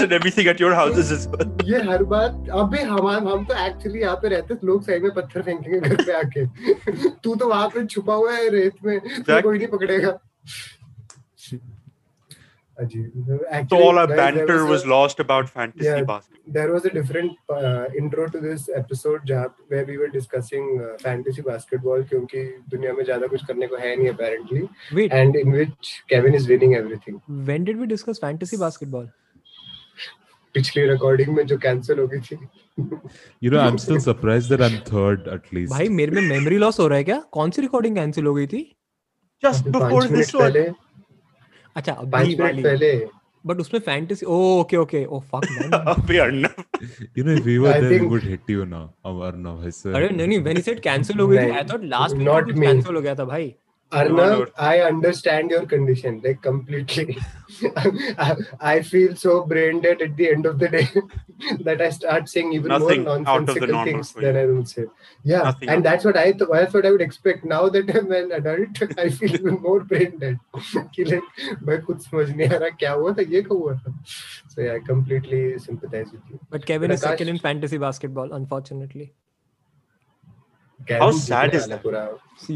Bar- and everything at your houses as well. ये हर बात अबे हम हम तो एक्चुअली यहाँ पे रहते हैं, लोग सही में पत्थर फेंकेंगे घर पे आके तू तो वहाँ पे छुपा हुआ है रेत में तुझे कोई नहीं पकड़ेगा अजीब So all our there banter was a- lost about fantasy Yeah. basketball. there was a different uh, intro to this episode जहाँ where we were discussing uh, fantasy basketball क्योंकि दुनिया में ज़्यादा कुछ करने को है नहीं apparently Wait, and in which Kevin is winning everything when did we discuss fantasy basketball? पिछली रिकॉर्डिंग में जो कैंसिल हो गई थी। You know I am still surprised that I am third at least भाई मेरे में मेमोरी लॉस हो रहा है क्या? कौन सी रिकॉर्डिंग कैंसिल हो गई थी? जस्ट बिफोर दिस वन अच्छा अभी वाली। पहले। बट उसमें fantasy oh okay okay oh fuck man अभी Arnav you know if we were there we would hit you now Arnav अरे नहीं नहीं व्हेन ही सेड कैंसिल हो गई थी I thought last minute cancel हो गया था भाई। Arnav, no. I understand your condition like completely. I, I feel so brain dead at the end of the day that I start saying even Nothing more out of the nonsensical normal things for than I would say. Yeah, Nothing and out. that's what I th- that's what I would expect. Now that I'm an adult, I feel even more brain dead. कि like मैं कुछ समझ नहीं आ रहा क्या हुआ था ये क्या हुआ था. So yeah, I completely sympathize with you. But Kevin is Prakash- second in fantasy basketball unfortunately How sad is that?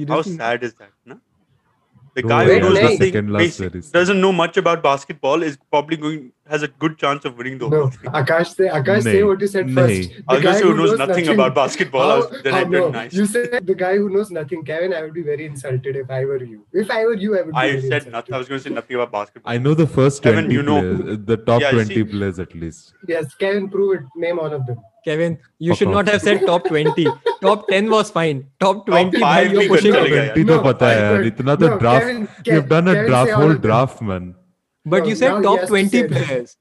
How sad is that? The guy who knows nothing, basic, doesn't know much about basketball, is probably going has a good chance of winning the no. Akash, say, Akash, say what you said first. The guy who knows, nothing, about basketball, how, then I no. nice. You said the guy who knows nothing, Kevin. I would be very insulted if I were you. If I were you, I would. I said nothing. I was going to say nothing about basketball. I know the first Kevin, you know the top twenty players at least. Yes, Kevin, prove it. Name all of them. Kevin, you should uh-huh. not have said top 20. top 10 was fine. Top 20 top five you're pushing it. 20 no, pata hai yaar. Itna no, draft. Kevin, You've done a draft whole draft man. But no, you said top 20 players.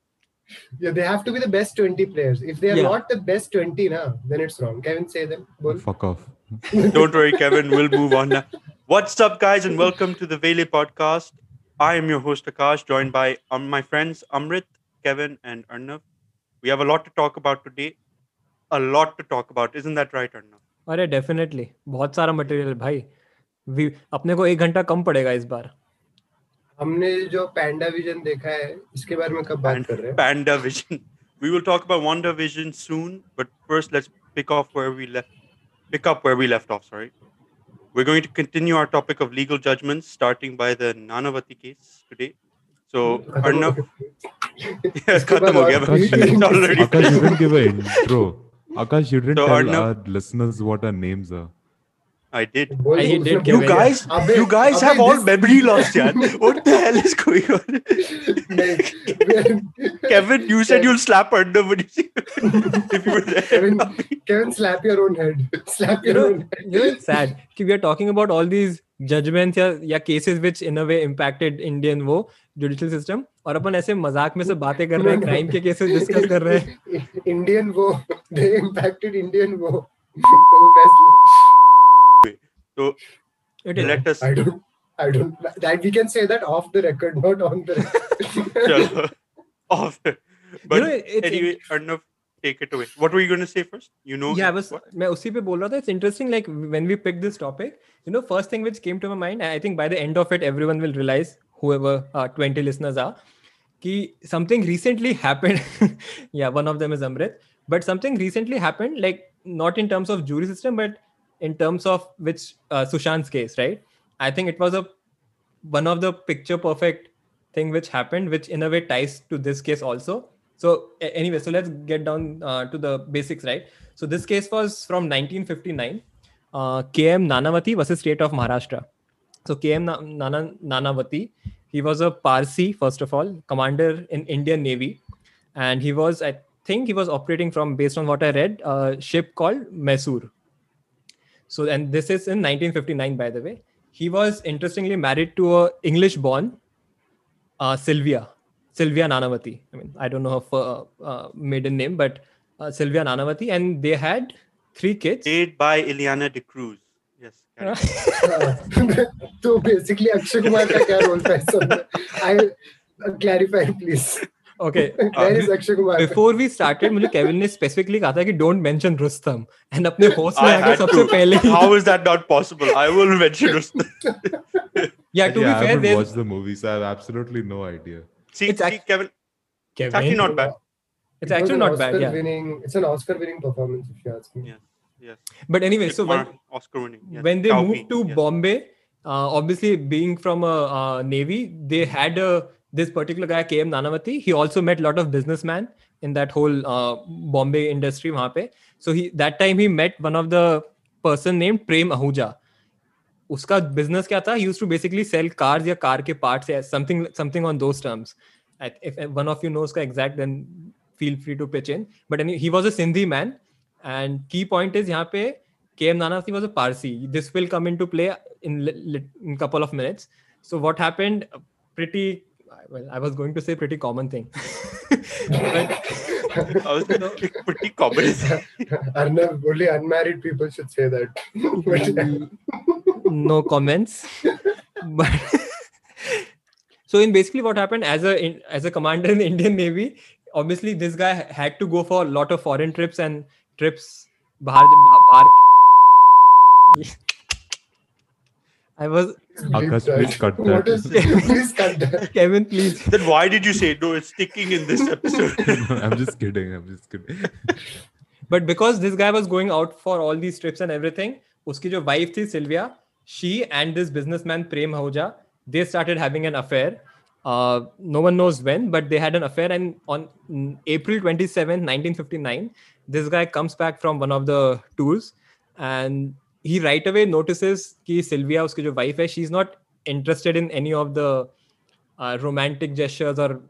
Yeah, they have to be the best 20 players. If they are yeah. not the best 20 now, then it's wrong. Kevin, say them. Bull. Fuck off. Don't worry, Kevin. We'll move on now. What's up, guys, and welcome to the Vele podcast. I am your host, Akash, joined by um, my friends Amrit, Kevin, and Arnav. We have a lot to talk about today, a lot to talk about. Isn't that right, Arnav? अरे definitely बहुत सारा material भाई। We, अपने को एक घंटा कम पड़ेगा इस बार। हमने जो पैंडा विजन देखा है इसके बारे में कब बात कर रहे हैं? Panda vision we will talk about WandaVision soon but first let's pick off where we left pick up where we left off sorry. We're going to continue our topic of legal judgments starting by the nanavati case today. So arnav yes khatam ho gaya it's already you didn't give an intro. Akash, you didn't so tell Arnav, our listeners what our names are. I did. Did. You guys, you guys have all memory loss, Jan. what the hell is going on? Kevin, you said Kevin. you'll slap Arnav when you see if you were there. Kevin, Kevin, slap your own head. Slap your you know, own head. It's sad. We are talking about all these judgments yeah, cases which in a way impacted Indian woe. Judicial system और अपन ऐसे मज़ाक में से बातें कर रहे हैं crime के cases discuss कर रहे हैं Indian वो they impacted Indian वो तो best So It is. let us. I don't I don't that we can say that off the record not on the record. Chalo. Off. But know, it's- anyway, Arnav, take it away. What were you going to say first? You know. yeah बस what? मैं उसी पे बोल रहा था it's interesting like when we picked this topic you know first thing which came to my mind I think by the end of it everyone will realize whoever uh, 20 listeners are कि something recently happened yeah one of them is Amrit but something recently happened like not in terms of jury system but in terms of which uh, Sushant's case right? I think it was a one of the picture perfect thing which happened which in a way ties to this case also. So anyway so let's get down uh, to the basics right? So this case was from 1959 uh, km nanavati versus state of maharashtra. So km Na- Nana, nanavati he was a parsi first of all commander in indian navy. And he was i think he was operating from based on what i read a ship called Mysore. so and this is in 1959 by the way. He was interestingly married to a english born uh, sylvia sylvia nanavati. I mean i don't know her fir- uh, maiden name but uh, sylvia nanavati. And they had three kids. Played by Ileana D'Cruz. तो basically Akshay Kumar का क्या role था I clarify please okay before we started मुझे Kevin ने specifically कहा था कि don't mention Rustam and अपने होस्ट में आके सबसे पहले how is that not possible I will mention Rustam या to be fair they watch the movies I have absolutely no idea See, it's actually Kevin. Kevin, it's actually not bad. It's actually not bad. Yeah. Winning, it's an Oscar-winning performance, if you Yes. But anyway, It's so when, more Oscar winning. Yes. when they Cow moved Pea, to yes. Bombay, uh, obviously being from a uh, navy, they had a this particular guy KM Nanavati. He also met a lot of businessmen in that whole uh, Bombay industry. वहाँ पे. So he that time he met one of the person named Prem Ahuja. उसका business क्या था? He used to basically sell cars या car के parts या something something on those terms. I- If one of you knows का exact, then feel free to pitch in. But anyway, he was a Sindhi man, and key point is यहाँ पे KM Nanavati was a Parsi. This will come into play in li- li- in couple of minutes. So what happened? Pretty well. I was going to say pretty common thing. But- I was pretty common. Arnav, only unmarried people should say that. But- no comments but so in basically what happened as a in, as a commander in the indian navy obviously this guy had to go for a lot of foreign trips and trips bahar, bahar. i was Akash, please cut What that. is, please cut that. kevin please then why did you say no? It's sticking in this episode. I'm just kidding. I'm just kidding. but because this guy was going out for all these trips and everything uski jo wife thi sylvia she and this businessman prem Ahuja, they started having an affair Uh, no one knows when, but they had an affair. And on April 27, 1959, this guy comes back from one of the tours and he right away notices that Sylvia, his wife, hai, she's not interested in any of the uh, romantic gestures or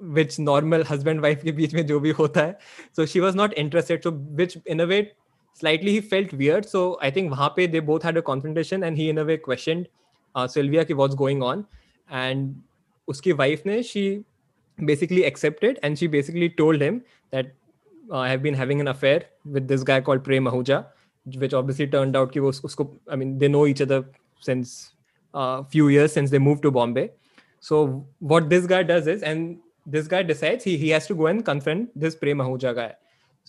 which normal husband wife ke beech mein jo bhi hota hai. So she was not interested. So which in a way slightly he felt weird. So I think wahan pe they both had a confrontation and he in a way questioned uh, Sylvia ki what's going on. And उसकी wife ने she basically accepted and she basically told him that I have been having an affair with this guy called Prem Ahuja which obviously turn out कि वो उसको I mean they know each other since few years since they move to Bombay so what this guy does is and this guy decides he has to go and confront this Prem Ahuja guy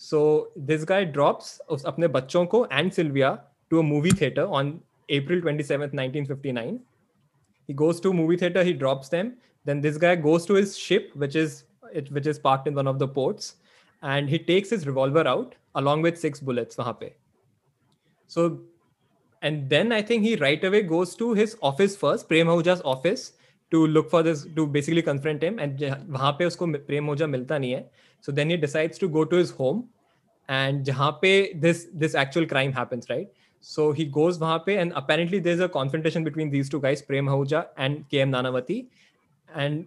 so this guy drops उस अपने बच्चों को and Sylvia to a movie theatre on April twenty seven nineteen fifty nine he goes to movie theatre he drops them Then this guy goes to his ship, which is it, which is parked in one of the ports, and he takes his revolver out along with six bullets. वहाँ पे. So, and then I think he right away goes to his office first, Prem Ahuja's office, to look for this to basically confront him and जहाँ- वहाँ पे उसको प्रेम आहूजा मिलता नहीं है so then he decides to go to his home and जहाँ पे this this actual crime happens right so he goes वहाँ पे and apparently there's a confrontation between these two guys Prem Ahuja and KM Nanavati And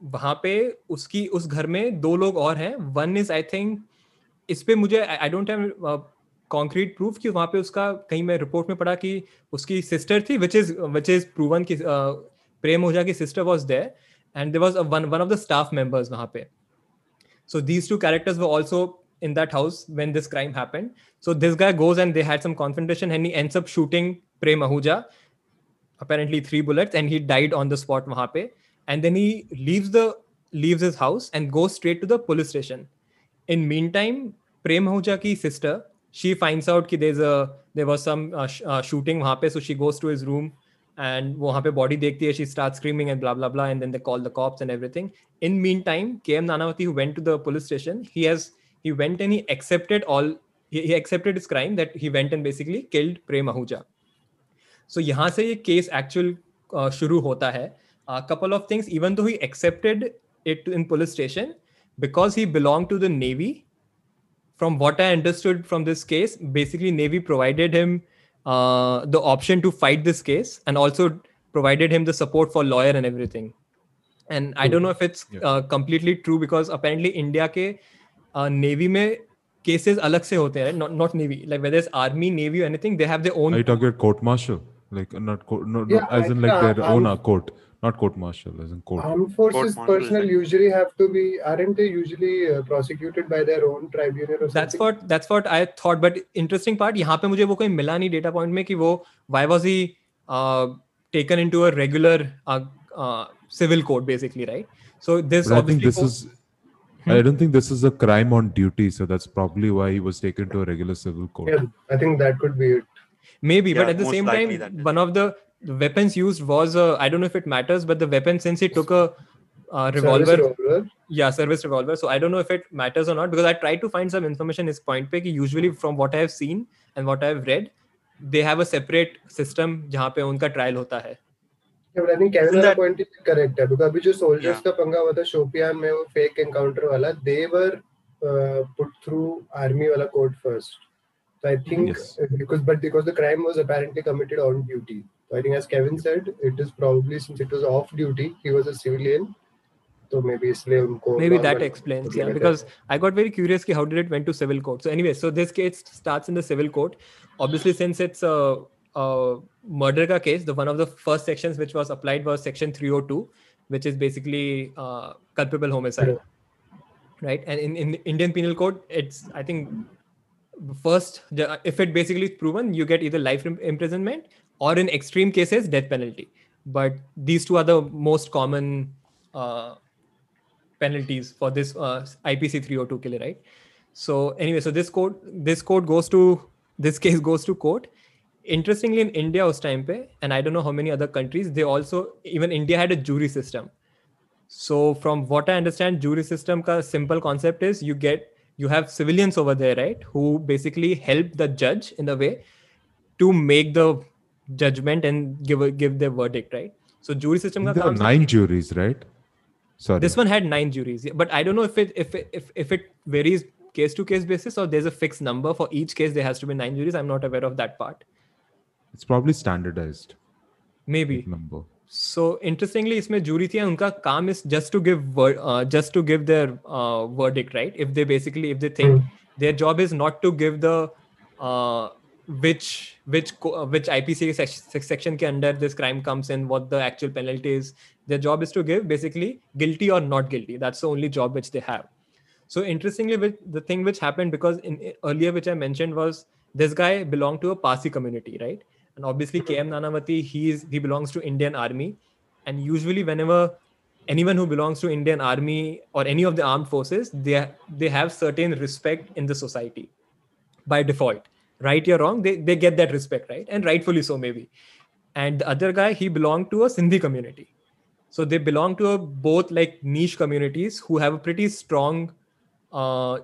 वहाँ पे उसकी, उस घर में दो लोग और हैं। वन इज़ आई थिंक इस पे मुझे I don't have concrete proof कि वहाँ पे उसका, कहीं मैं रिपोर्ट में पढ़ा कि उसकी सिस्टर थी which is which is proven की प्रेम ओझा की sister was there and there was one one of the staff members वहाँ पे। सो दीज टू कैरेक्टर्स वो also in that house when this crime happen so this guy goes and they had some confrontation and and सब shooting Prem Ahuja apparently three bullets and he died on the spot वहाँ पे। and then he leaves the leaves his house and goes straight to the police station in meantime prem ahuja ki sister she finds out ki there's a there was some uh, sh- uh, shooting wahan pe so she goes to his room and वो वहाँ पे body देखती है she starts screaming and blah blah blah and then they call the cops and everything in meantime KM Nanavati who went to the police station he has he went and he accepted all he, he accepted his crime that he went and basically killed Prem Ahuja so यहाँ से ये case actual शुरू होता है a couple of things. Even though he accepted it in police station because he belonged to the navy from what i understood from this case basically navy provided him uh, the option to fight this case and also provided him the support for lawyer and everything. And i don't know if it's yeah. uh, completely true because apparently india ke uh, navy me cases alag se hote hain not not navy. Like whether it's army navy or anything they have their own are you talking about court martial? Like not court no, yeah, as in like uh, their own um, uh, court not court martial, as in court. Armed forces Court-martial is personnel like- usually have to be, aren't they usually uh, prosecuted by their own tribunal or that's something? what that's what I thought. But interesting part यहाँ पे मुझे वो कोई मिला नहीं data point में कि वो why was he uh, taken into a regular uh, uh, civil court basically right? So this But I think obviously this goes- is. I don't think this is a crime on duty, so that's probably why he was taken to a regular civil court. Yeah, I think that could be it. maybe, but Yeah, at the most same likely time, that is one of the, the weapons used was uh, I don't know if it matters, but the weapon since he took a uh, Service revolver revolver. yeah service revolver so i don't know if it matters or not because i tried to find some information is point pe ki usually from what i have seen and what i have read they have a separate system jahan pe unka trial hota hai Yeah, but I think वाला that- point is correct है because अभी जो soldiers Yeah. का पंगा हुआ था शोपियान में वो fake encounter वाला they were uh, put through army वाला court first. So I think Yes. uh, because but because the crime was apparently committed on duty. So I think, as Kevin said, it is probably since it was off duty, he was a civilian. So maybe Maybe that explains, yeah. Because I got very curious ki how did it went to civil court. So anyway, so this case starts in the civil court. Obviously, since it's a, a murder ka case, the one of the first sections which was applied was section 302, which is basically uh, culpable homicide. Yeah. Right, and in, in Indian Penal Code, it's I think first if it basically is proven you get either life imprisonment or in extreme cases death penalty but these two are the most common uh, penalties for this uh, IPC 302 killer, right? So anyway, so this code this code goes to this case goes to court. Interestingly, in India, us time pe, and I don't know how many other countries, they also even India had a jury system. So from what I understand, jury system ka simple concept is you get you have civilians over there, right, who basically help the judge in a way to make the judgment and give a, give their verdict, right? So jury system ka There are kaam nine juries, right? Sorry. this one had nine juries, yeah, but I don't know if it if it, if if it varies case to case basis or there's a fixed number for each case. There has to be nine juries. I'm not aware of that part. It's probably standardized Maybe. number. So interestingly, इसमें jury थी उनका काम is just to give ver- uh, just to give their uh, verdict, right? If they basically if they think their job is not to give the uh, which which uh, which IPC sec- section के under this crime comes in, what the actual penalty is. Their job is to give basically guilty or not guilty. That's the only job which they have. So interestingly, with the thing which happened because in earlier which I mentioned was this guy belonged to a Parsi community, right? And obviously KM Nanavati, he's he belongs to Indian Army, and usually whenever anyone who belongs to Indian Army or any of the armed forces, they they have certain respect in the society by default. Right or wrong, they, they get that respect, right? And rightfully so, maybe. And the other guy, he belonged to a Sindhi community. So they belong to a, both like niche communities who have a pretty strong, uh,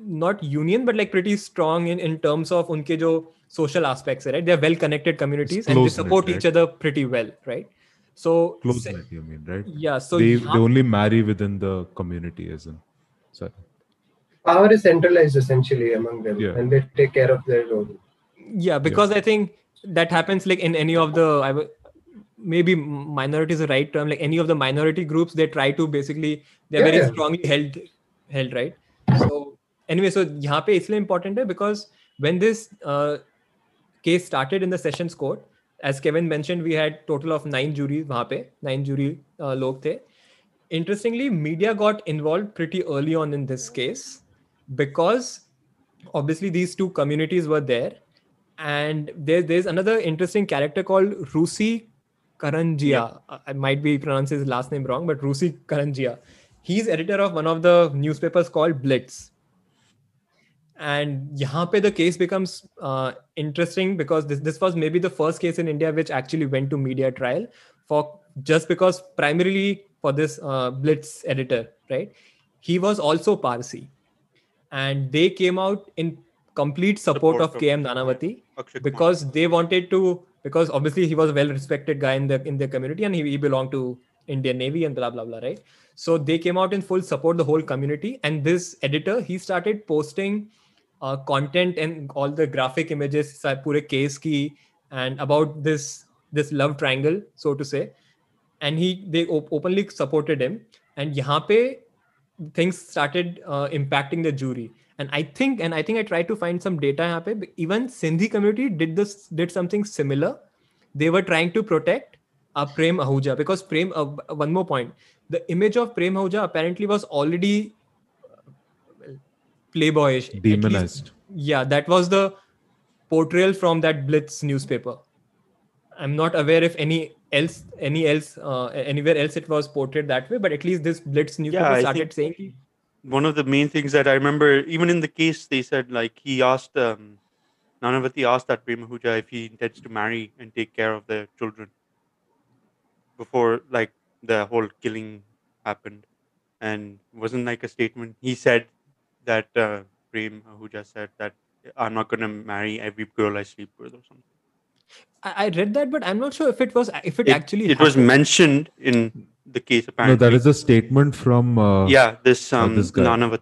not union, but like pretty strong in, in terms of unke jo social aspects, right? They're well connected communities and they support right? each other pretty well, right? So Close you mean, right? yeah, so they, yahan- they only marry within the community, isn't? Sorry power is centralized essentially among them yeah. and they take care of their own yeah because yeah. i think that happens like in any of the I w- maybe minority is the right term like any of the minority groups they try to basically they're yeah, very strongly held held right? So anyway so yahan pe isliye important hai because when this uh, case started in the sessions court as kevin mentioned we had total of nine juries wahan pe nine jury uh, log the. Interestingly media got involved pretty early on in this case because obviously these two communities were there and there, there's another interesting character called russi karanjia. Yeah. i might be pronouncing his last name wrong but russi karanjia. He's editor of one of the newspapers called blitz. And here, the case becomes uh, interesting because this, this was maybe the first case in india which actually went to media trial for just because primarily for this uh, blitz editor right? He was also parsi. And they came out in complete support, Support of KM Nanavati because they wanted to because obviously he was a well respected guy in the in their community and he, he belonged to indian navy and blah blah blah right? So they came out in full support the whole community and this editor he started posting uh, content and all the graphic images pure case ki and about this this love triangle so to say. And he they op- openly supported him. And yahan pe things started uh, impacting the jury and i think and i think i tried to find some data pe. even sindhi community did this did something similar they were trying to protect uh, prem ahuja because prem uh, one more point the image of prem ahuja apparently was already uh, playboyish Demonized. yeah that was the portrayal from that blitz newspaper i'm not aware if any else any else uh, anywhere else it was portrayed that way but at least this blitz newspaper I started saying one of the main things that I remember, even in the case, they said like he asked um, Nanavati asked that Prem Ahuja if he intends to marry and take care of the children before like the whole killing happened, and wasn't like a statement. He said that uh, Prem Ahuja said that I'm not gonna marry every girl I sleep with or something. I, I read that, but I'm not sure if it was if it, It, actually it was mentioned in the case No, apparently. that is a statement from uh, yeah, this um this guy. Nanavati.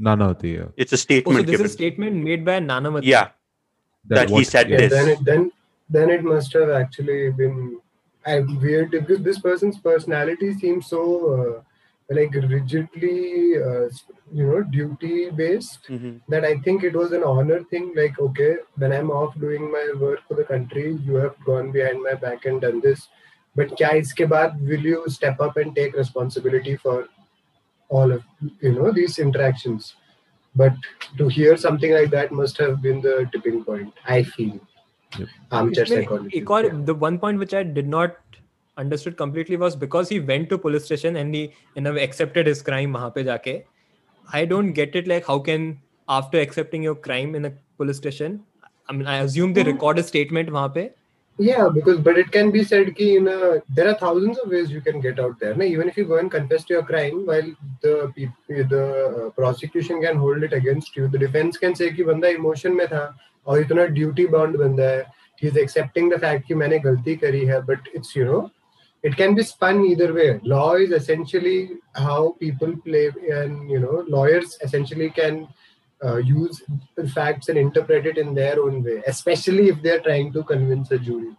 Nanavati. Yeah. It's a statement. Oh, so statement this is a statement made by Nanavati. yeah, That he what- said Yeah, this. then it then then it must have actually been I, weird because this person's personality seems so uh, like rigidly uh, you know duty based mm-hmm. that i think it was an honor thing like okay when i'm off doing my work for the country you have gone behind my back and done this. But kya iske baad will you step up and take responsibility for all of you know these interactions? But to hear something like that must have been the tipping point i feel. I'm just economy, yeah. the one point which i did not understood completely was because he went to police station and he in a way accepted his crime वहाँ पे जाके I don't get it like how can after accepting your crime in a police station I mean I assume they Mhm. record a statement वहाँ पे Yeah, because but it can be said ki in a, there are thousands of ways you can get out there. Na? Even if you go and confess to your crime, while the peop- the uh, prosecution can hold it against you, the defense can say कि बंदा emotion में था और इतना duty bound बंदा है. He is accepting the fact कि मैंने गलती करी है, but it's you know it can be spun either way. Law is essentially how people play, and you know lawyers essentially can uh, use the facts and interpret it in their own way, especially if they are trying to convince a jury.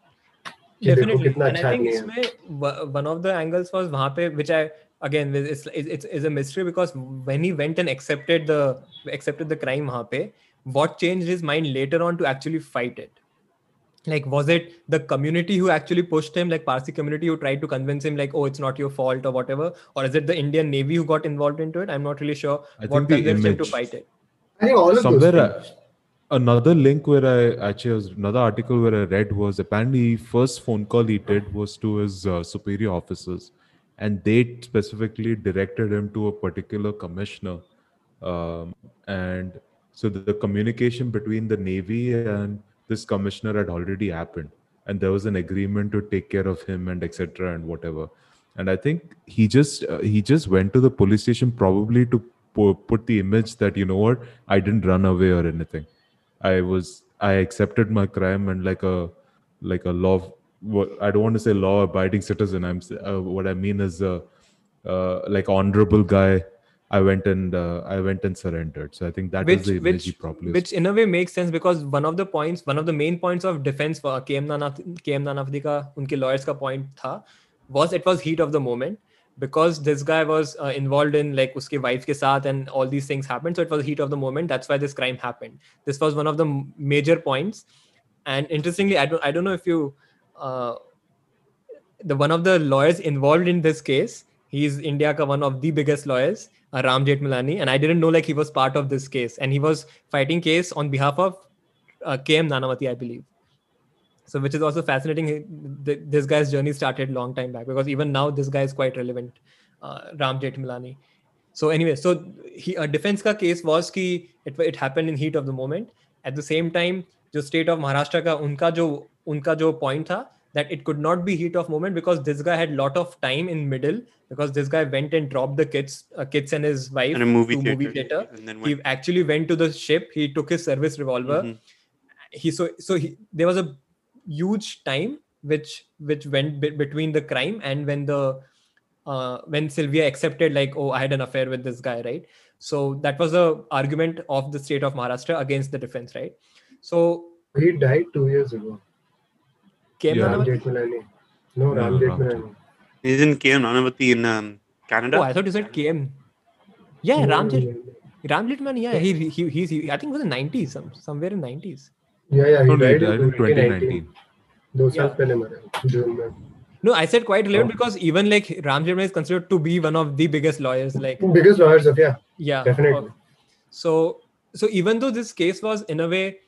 कि देखो definitely कितना and I अच्छा think आदमी है. इसमें wa- one of the angles was वहाँ पे which I again it's it's it's, it's a mystery because when he went and accepted the accepted the crime वहाँ पे what changed his mind later on to actually fight it Like was it the community who actually pushed him? Like parsi community who tried to convince him like oh it's not your fault or whatever? Or is it the indian navy who got involved into it? I'm not really sure I what think the convinced him to fight it. I think all of Somewhere, those uh, another link where I actually was another article where I read was apparently first phone call he did was to his uh, superior officers, and they specifically directed him to a particular commissioner, um, and so the, the communication between the navy and this commissioner had already happened, and there was an agreement to take care of him and etc. and whatever. And I think he just uh, he just went to the police station probably to pu- put the image that you know what I didn't run away or anything. I was I accepted my crime and like a like a law. I don't want to say law abiding citizen. I'm uh, what I mean is uh, uh, like honorable guy. I went and uh, I went and surrendered. So I think that which, is the image which, probably which in a way makes sense because one of the points, one of the main points of defense for KM Nanath, KM unke lawyers ka point tha was it was heat of the moment because this guy was uh, involved in like uske wife ke saath and all these things happened. So it was heat of the moment. That's why this crime happened. This was one of the major points. And interestingly, I don't I don't know if you uh, the one of the lawyers involved in this case he's india ka one of the biggest lawyers uh, ram Jethmalani, and i didn't know like he was part of this case and he was fighting case on behalf of uh, km nanavati i believe so which is also fascinating He- th- this guy's journey started long time back because even now this guy is quite relevant uh, ram Jethmalani. so anyway so he uh, defense ka case was ki it, it happened in heat of the moment at the same time जो state of Maharashtra का उनका जो उनका जो point था that it could not be heat of moment because this guy had lot of time in middle because this guy went and dropped the kids uh, kids and his wife in a movie to theater, movie theater. and then he actually went to the ship. He took his service revolver. Mhm. he so so he, there was a huge time which which went be- between the crime and when the uh, when Sylvia accepted like oh I had an affair with this guy right? So that was the argument of the state of Maharashtra against the defense right? So He died two years ago. Km yeah. Ram Jethmalani. No, Ram Jethmalani. He's in km, Nanavati in um, Canada. Oh, I thought you said km. Yeah, no, Ram Jethmalani. Ram Jethmalani, yeah, he, he, he's, he, I think it was in 90s, some, somewhere in 90s. Yeah, yeah, he no, died, died in 2019. 2019. Yeah. No, I said quite relevant oh. because even like Ram Jethmalani is considered to be one of the biggest lawyers. Like biggest lawyers of yeah. Yeah, definitely. Of, so, so even though this case was in a way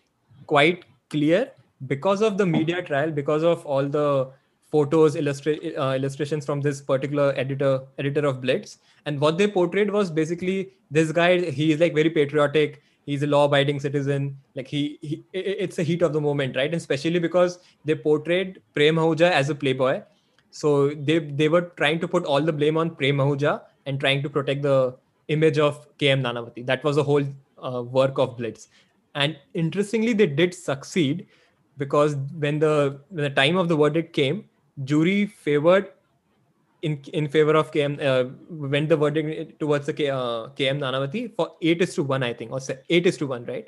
quite clear, because of the media trial because of all the photos illustra- uh, illustrations from this particular editor editor of blitz and what they portrayed was basically this guy he is like very patriotic he's a law abiding citizen like he, he it's a heat of the moment right and especially because they portrayed prem Ahuja as a playboy So they they were trying to put all the blame on Prem Ahuja and trying to protect the image of KM Nanavati. That was the whole uh, work of Blitz. And interestingly, they did succeed because when the when the time of the verdict came, jury favored in in favor of KM uh, went the verdict towards the K, uh, KM Nanavati for eight is to one, I think, or eight is to one, right?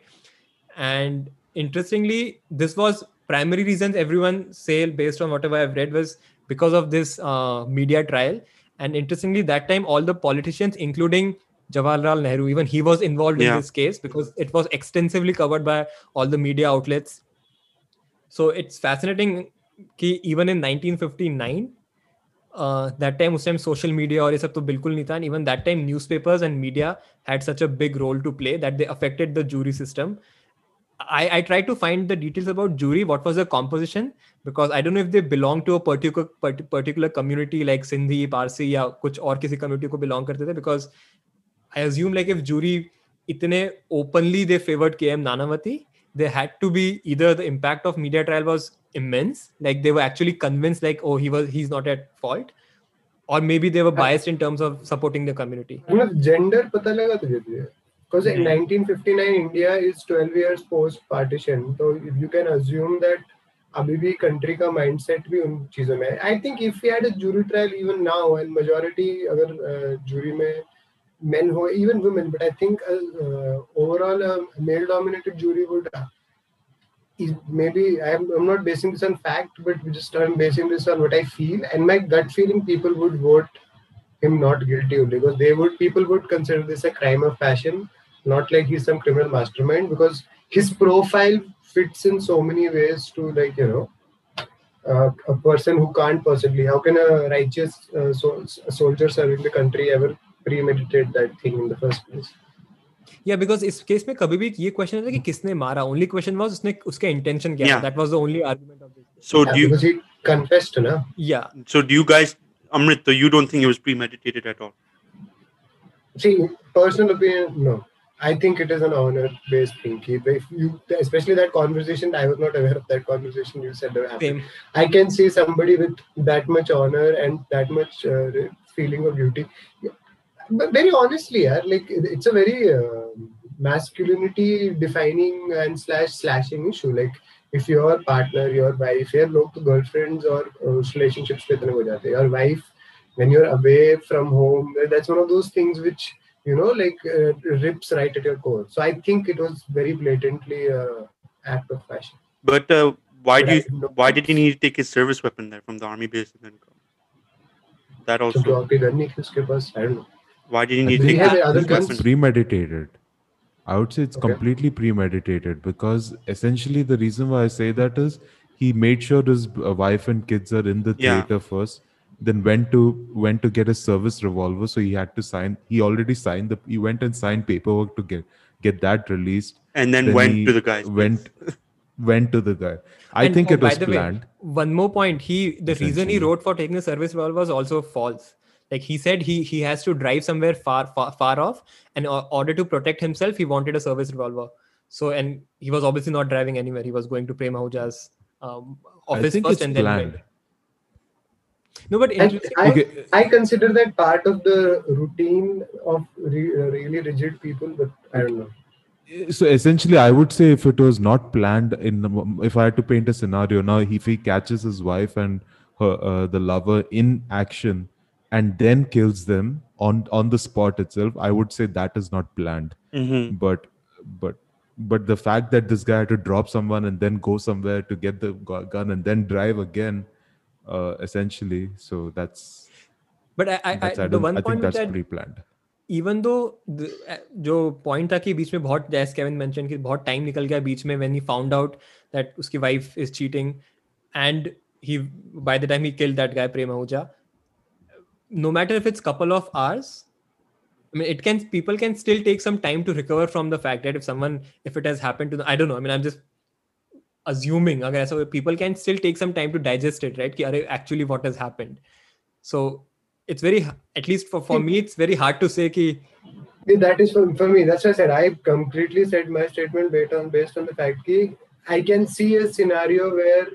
And interestingly, this was primary reasons everyone say based on whatever I've read was because of this uh, media trial. And interestingly, that time all the politicians, including Jawaharlal Nehru, even he was involved Yeah. in this case because it was extensively covered by all the media outlets. So it's fascinating कि even in 1959 uh, that time उस time social media और ये सब तो बिल्कुल नहीं था and even that time newspapers and media had such a big role to play that they affected the jury system I, I tried to find the details about jury what was the composition because I don't know if they belong to a particular particular community like Sindhi Parsi या कुछ और किसी community को belong करते थे because I assume like if jury इतने openly they favored KM Nanavati there had to be either the impact of media trial was immense like they were actually convinced like oh he was he's not at fault or maybe they were biased in terms of supporting the community मतलब gender पता लगा तुझे तुझे because in Mhm. 1959 India is 12 years post partition so you can assume that अभी भी country का mindset भी उन चीजों में है आई think if we had a jury trial even now and majority अगर जूरी में men हो even women but i think uh, uh, overall a male dominated jury would uh, maybe I'm, I'm not basing this on fact but we just i'm basing this on what i feel and my gut feeling people would vote him not guilty because they would people would consider this a crime of passion not like he's some criminal mastermind because his profile fits in so many ways to like you know uh, a person who can't possibly how can a righteous uh, so, a soldier serving the country ever premeditate that thing in the first place yeah because इस case में कभी भी ये question था कि किसने मारा only question was उसने उसका इंटेंशन क्या था Yeah. That was the only argument of this So Yeah, do you because he confessed na yeah so do you guys Amrita, you don't think it was premeditated at all? See, personal opinion, no. I think it is an honor-based thing. Ki If you, especially that conversation, I was not aware of that conversation you said happened. same I can see somebody with that much honor and that much uh, feeling of duty. but very honestly, yeah, like it's a very uh, masculinity defining and slash slashing issue. Like if your partner, your wife, your log girlfriends or uh, relationships with. Your wife, when you're away from home, eh, that's one of those things which you know like uh, rips right at your core. So I think it was very blatantly uh, act of fashion. But uh, why but do you, why did he need to take his service weapon there from the army base and then go? That also. So, I don't know why did he need to he take have other guns? was premeditated. I would say it's Okay. completely premeditated because essentially the reason why I say that is he made sure his uh, wife and kids are in the Yeah. theater first, then went to went to get a service revolver. So he had to sign. He already signed the. He went and signed paperwork to get get that released. And then, Then went to the guy. went went to the guy. I And, think oh, it was by the planned. Way, one more point. He the reason he wrote for taking the service revolver was also false. Like he said, he he has to drive somewhere far far far off, and in order to protect himself, he wanted a service revolver. So and he was obviously not driving anywhere. He was going to Prem Ahuja's um, I office think first, it's and then planned. went. No, but And. I, Okay. I consider that part of the routine of re, uh, really rigid people, but I don't know. so essentially i would say if it was not planned in the, if i had to paint a scenario now if he catches his wife and her uh, the lover in action and then kills them on on the spot itself i would say that is not planned Mhm. but but but the fact that this guy had to drop someone and then go somewhere to get the gu- gun and then drive again uh, essentially so that's, but I, I, I that's I, the don't, one I think point which that's I pre-planned even though जो point था कि बीच में बहुत जैस Kevin mention कि बहुत time निकल गया बीच में when he found out that उसकी wife is cheating and he by the time he killed that guy Prem Ahuja no matter if it's couple of hours I mean, it can people can still take some time to recover from the fact that if someone if it has happened to them, I don't know. I mean, I'm just assuming. Okay, so people can still take some time to digest it, right? Actually, what has happened? So it's very, at least for for me, it's very hard to say. Ki, that is for, for me. That's what I said. I completely said my statement based on based on the fact that I can see a scenario where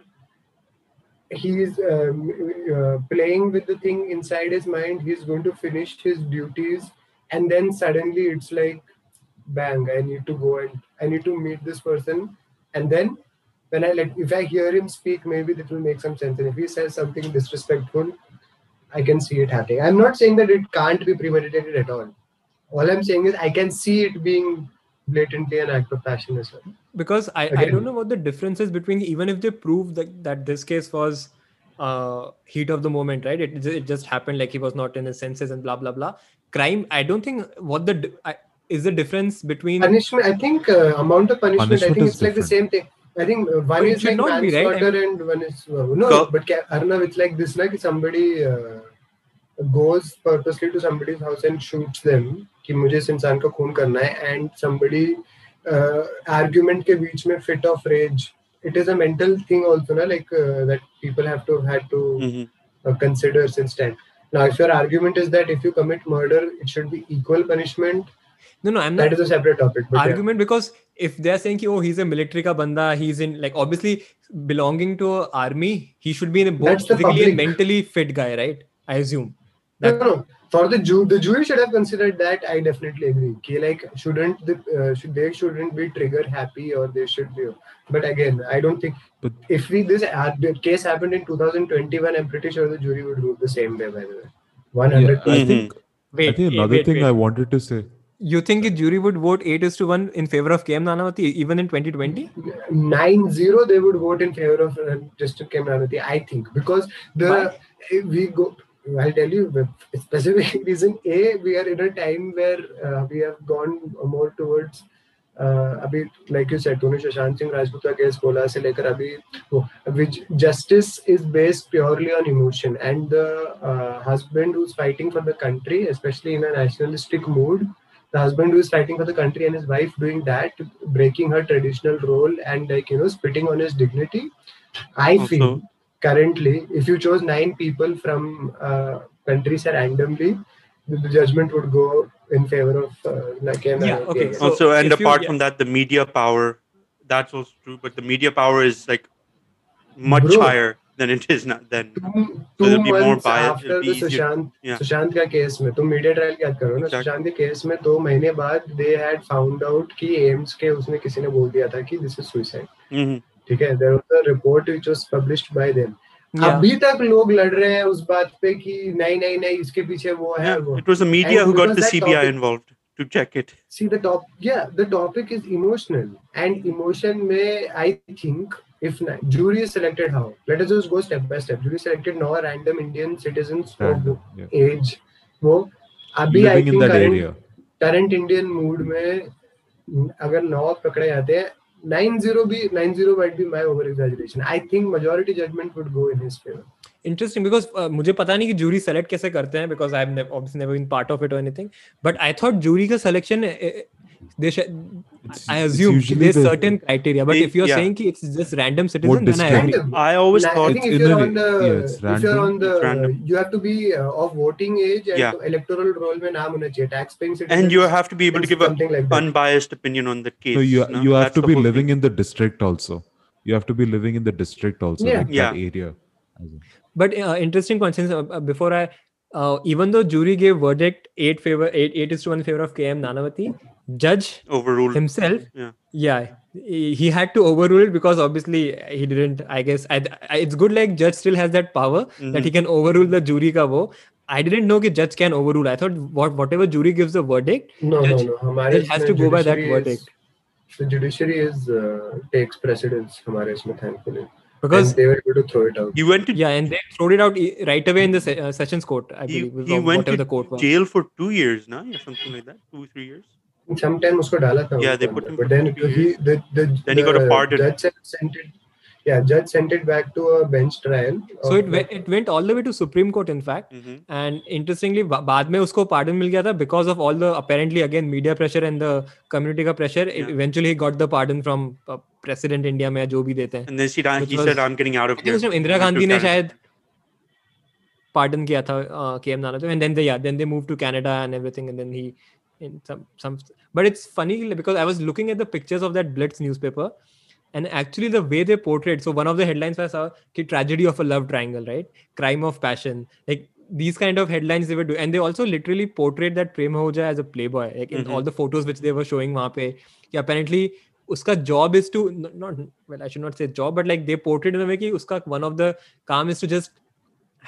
he's um, uh, playing with the thing inside his mind. He's going to finish his duties. And then suddenly it's like bang i need to go and i need to meet this person. And then when i let if i hear him speak maybe that will make some sense. And if he says something disrespectful i can see it happening. I'm not saying that it can't be premeditated at all. All i'm saying is i can see it being blatantly an act of passion as well. Because I, I don't know what the difference is between even if they prove that, that this case was uh heat of the moment right? It, it just happened like he was not in his senses and blah blah blah. Crime i don't think what the I, is the difference between punishment i think uh, amount of punishment, i think is it's like the same thing. I think one one it is like not be, right? I manslaughter and one is uh, no Co- but ca- arnav it's like this like somebody uh, goes purposely to somebody's house and shoots them कि मुझे इस इंसान का खून करना है somebody uh, argument के बीच में it is a mental thing also na like uh, that people have to had to Mhm. uh, consider since then now if your argument is that if you commit murder it should be equal punishment no no i'm not that is a separate topic but yeah. because if they're saying ki, oh he's a military ka banda he's in like obviously belonging to army he should be in a both physically and mentally fit guy right i assume that no, no. For the Jew, the jury should have considered that. I definitely agree. Ki, like, shouldn't the uh, should they shouldn't be trigger happy or they should be. But again, I don't think. But- if we this uh, case happened in 2021, I'm pretty sure the jury would rule the same way. By the way, 100. Yeah, I think wait I think another wait, thing wait. I wanted to say. you think the jury would vote 8 is to 1 in favor of km nanavati even in 2020 Nine zero, they would vote in favor of uh, Justice KM Nanavati, I think, because the Why? we go. I'll tell you a specific reason. A, we are in a time where uh, we have gone more towards. Uh, a bit like you said, Tony Sushant Singh Rajputa case, Kola se lekar which justice is based purely on emotion. And the uh, husband who's fighting for the country, especially in a nationalistic mood, the husband who is fighting for the country and his wife doing that, breaking her traditional role and like you know, spitting on his dignity. I feel currently, if you chose nine people from uh, countries randomly, the, the judgment would go in favor of uh, like Yeah, okay, so- also and if you- apart yeah. that the media power that's also true but the media power is like much Bro. higher than it is not then two, So two be more months biased, after be the Sushant yeah. Sushant का case में तुम media trial की याद करो ना Exactly. Sushant के case में दो महीने बाद दे हैड फाउंड आउट कि एम्स के उसने किसी ने बोल दिया था कि दिस इज़ सुसाइड Mhm. ठीक है there was a report which was published by them अभी तक लोग लड़ रहे हैं उस बात पे कि नहीं नहीं नहीं इसके पीछे वो है वो it was the media And who got because the that cbi topic- involved to check it see the top yeah the topic is emotional and emotion may i think if na- jury is selected how let us just go step by step jury selected no random indian citizens of Random, yeah. age वो अभी I think. Current Indian mood में अगर नौ पकड़े जाते हैं 9-0 be 9-0 might be my over exaggeration i think majority judgment would go in his favor interesting because uh, मुझे पता नहीं कि जूरी सेलेक्ट कैसे करते हैं because I never been part of it और anything but I thought jury का selection they should. I assume there's certain criteria, but it, if you're yeah. saying it's just random citizen, then I agree. I always like, thought I think if you're, on the, yeah, if random. you're on the, you have to be uh, of voting age and yeah. electoral roll mein naam hona chahiye, tax paying citizen. And you have to be able to give an like unbiased opinion on the case. So you, no? you have That's to be living thing. in the district also. You have to be living in the district also, yeah. Like yeah. area. But uh, interesting questions Uh, before I uh, even though jury gave verdict eight favor eight eight is to one favor of KM Nanavati, judge overruled himself yeah. yeah he had to overrule it because obviously he didn't i guess I, I, it's good like judge still has that power mm-hmm. that he can overrule the jury ka wo i didn't know that judge can overrule i thought what whatever jury gives the verdict no judge, no no It has to go by that is, verdict the judiciary is uh, takes precedence thankfully because and they were able to throw it out. He went to yeah, and they threw it out right away in the se- uh, sessions court. I believe he went to jail for two years, now or something like that, two three years. Sometime उसको डाला था Yeah, they put him but then he the, the Then he got a pardon. judge sent it yeah judge sent it back to a bench trial So it went, it went all the way to Supreme Court, in fact. Mhm. And interestingly, ba- बाद में उसको pardon मिल गया था because of all the apparently again media pressure and the community का pressure. Yeah. Eventually, he got the pardon from uh, President India में जो भी देते हैं. and then she, Which he was- said i'm getting out of here Indira to Gandhi ने शायद pardon किया था uh, KM Nanavati and then they yeah then they moved to Canada and everything and then he in some some but it's funny because i was looking at the pictures of that blitz newspaper and actually the way they portrayed so one of the headlines was uh, a tragedy of a love triangle right crime of passion like these kind of headlines they were doing and they also literally portrayed that prem Ahuja as a playboy like mm-hmm. in all mm-hmm. the photos which they were showing wahan pe yeah, apparently उसका job is to not well I should not say job but like they portrait in way कि उसका one of the काम is to just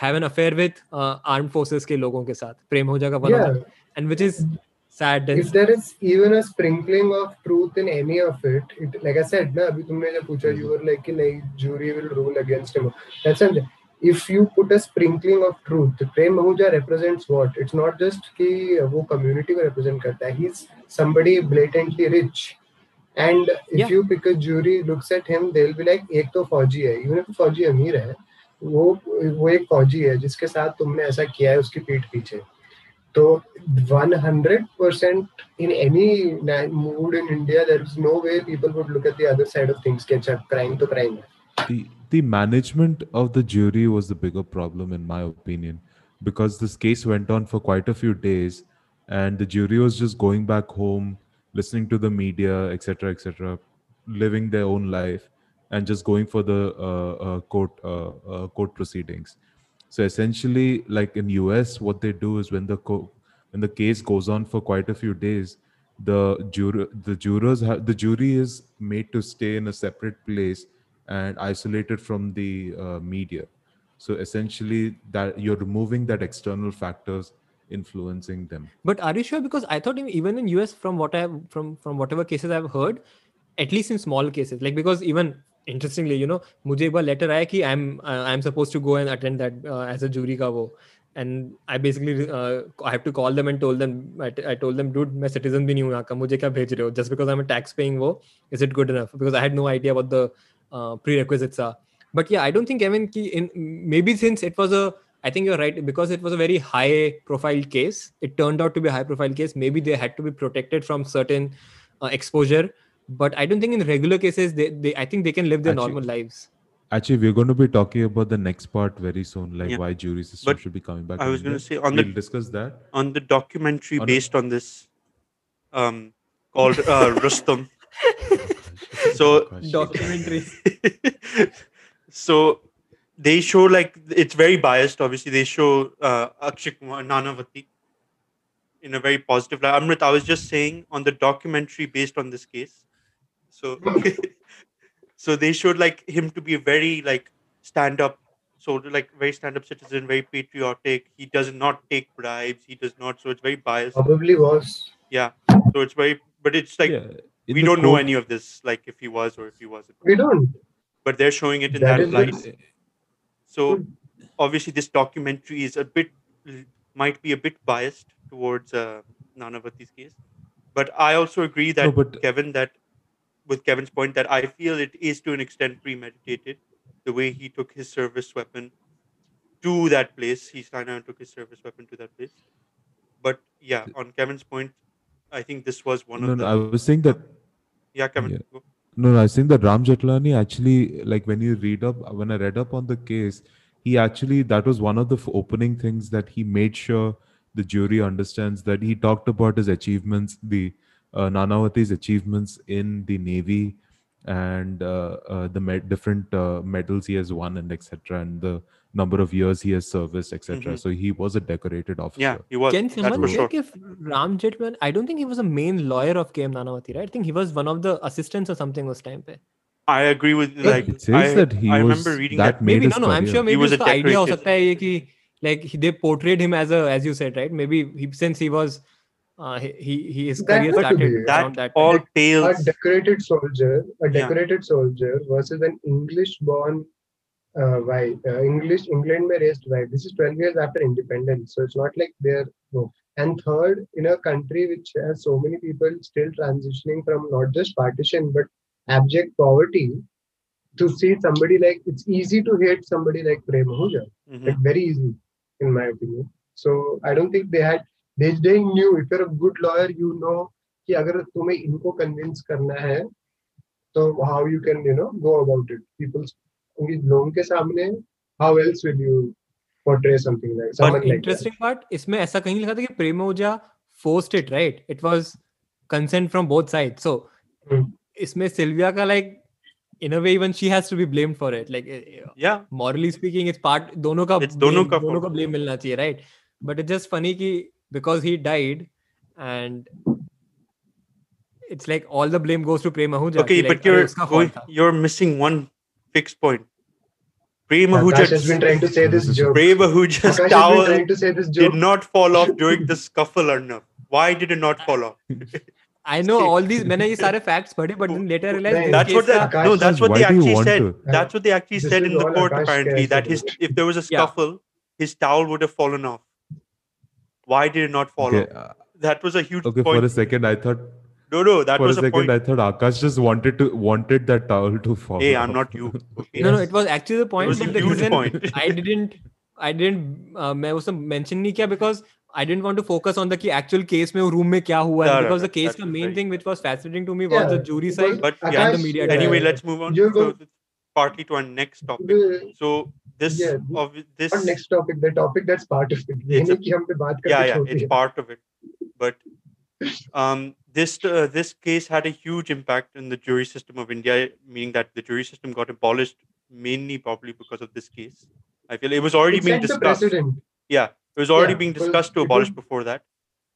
have an affair with uh, armed forces के लोगों के साथ प्रेम हो and which is which and which is sad and if there is even a sprinkling of truth in any of it, it like I said, na, अभी तुमने जब पूछा, you were like नहीं, jury will rule against him. That's not. If you put a sprinkling of truth, Prem Ahuja represents what? It's not just कि वो community को represent करता है. He's somebody blatantly rich. And if Yeah. you pick a jury looks at him, they'll be like एक तो फौजी है, even if फौजी अमीर है, वो वो एक फौजी है जिसके साथ तुमने ऐसा किया है उसकी पीठ पीछे तो 100% in any mood in India, there is no way people would look at the other side of things. Catch up, crime to crime. the the management of the jury was the bigger problem in my opinion because this case went on for quite a few days and the jury was just going back home listening to the media etc etc living their own life and just going for the uh, uh, court uh, uh, court proceedings so essentially like in us what they do is when the co- when the case goes on for quite a few days the juror the jurors have the jury is made to stay in a separate place and isolated from the uh, media so essentially that you're removing that external factors influencing them But are you sure? Because I thought even in US, from what I have from from whatever cases I've heard, at least in small cases, like because even interestingly, you know, मुझे एक बार letter आया कि I'm uh, I'm supposed to go and attend that uh, as a jury का वो, and I basically uh, I have to call them and told them I, I told them, dude, मैं citizen भी नहीं हूँ यहाँ का, मुझे क्या भेज रहे हो? Just because I'm a tax paying वो, is it good enough? Because I had no idea what the uh, prerequisites are. But yeah, I don't think Kevin ki in maybe since it was a I think you're right because it was a very high profile case. It turned out to be a high profile case. Maybe they had to be protected from certain uh, exposure. But I don't think in regular cases they, they I think they can live their Actually- normal lives. actually we're going to be talking about the next part very soon like Yeah. why jury system But should be coming back I was going to say on the we'll discuss that on the documentary On the- based on this um called uh, Rustom. So Documentary. so they show like it's very biased. Obviously, they show uh, Akshay Kumar Nanavati in a very positive light. Amrit, I was just saying on the documentary based on this case. So, so they showed like him to be a very like stand up soldier, like very stand up citizen, very patriotic. He does not take bribes. He does not. So it's very biased. Probably was. Yeah. So it's very, but it's like Yeah, we don't know any of this, like if he was or if he wasn't. We don't. But they're showing it in That that, is the- light. So Hmm. obviously, this documentary is a bit might be a bit biased towards uh, Nanavati's case. But I also agree that No, but- Kevin that with Kevin's point that I feel it is to an extent premeditated the way he took his service weapon to that place. He signed out and took his service weapon to that place. But yeah, on Kevin's point, I think this was one no, of no, the I was saying that yeah, Kevin. Yeah. No, no, I think that Ram Jethmalani actually, like when you read up, when I read up on the case, he actually, that was one of the opening things that he made sure the jury understands that he talked about his achievements, the uh, Nanavati's achievements in the Navy and uh, uh, the med- different uh, medals he has won and etc. and the number of years he has serviced etc. Mm-hmm. So he was a decorated officer. Yeah, he was. Can someone check sure. if Ram Jethmalani? I don't think he was a main lawyer of KM Nanavati, right? I think he was one of the assistants or something was time. Pe. I agree with like it says I, that he I was, remember reading that, that maybe no no career. I'm sure maybe he was a idea हो सकता है ये कि like they portrayed him as a as you said right maybe he, since he was uh, he he he- his That career started around that that all time. A decorated soldier, a Yeah. decorated soldier versus an English-born uh, white, uh, English England में raised white. This is 12 years after independence, so it's not like they're no. And third, in a country which has so many people still transitioning from not just partition but abject poverty, to see somebody like it's easy to hate somebody like Prem Ahuja. Mhm. like very easy in my opinion so i don't think they had they knew if you a good lawyer you know कि अगर तुम्हें इनको convince करना है तो how you can you know go about it peoples क्योंकि लोगों के सामने how else will you portray something like something like interesting part इसमें ऐसा कहीं लिखा था कि Prem Ahuja forced it right it was consent from both side so इसमें सिल्विया का like in a way even she has to be blamed for it. Like yeah. morally speaking it's part dono ka it's dono ka dono ka blame milna chahiye right? But it's just funny because he died and it's like all the blame goes to Prem Ahuja okay, कि but like, अरे you're उसका going, fault था you're missing one fixed point. Prem Akash has been Ahuja's trying to say this This is- joke. Prem Ahuja's Akash has been towel trying to say this did joke. not fall off during the scuffle, Arnav. Why did it not fall off? I know all these मैंने ये सारे facts पढ़े but then later I realized नहीं, this That's what case the, का- Akash no, that's what Why they do you actually want said. to? That's what they actually This said is in the all court Akash apparently cares that his about. if there was a Yeah. scuffle, his towel would have fallen off. Why did it not fall Okay, off? uh, That was a huge okay. point. For a second, I thought. no, no, that for a was a second, point. I thought Akash just wanted to wanted that towel to fall. hey, I'm off. not you. Okay? no no it was actually the point was a but the huge reason point. I didn't I didn't uh, मैं उसने mention नहीं किया because I didn't want to focus on the कि actual case में वो room में क्या हुआ है Yeah, because the right, case that का was main very- thing which was fascinating to me was Yeah, the jury because side But Akash, yeah, and the media uh, anyway, let's this yeah, of this next topic the topic that's part of it it's a, yeah yeah it's part of it but um, this uh, this case had a huge impact in the jury system of India, meaning that the jury system got abolished mainly probably because of this case. I feel it was already it being discussed. Yeah, it was already yeah, being discussed to abolish would, before that.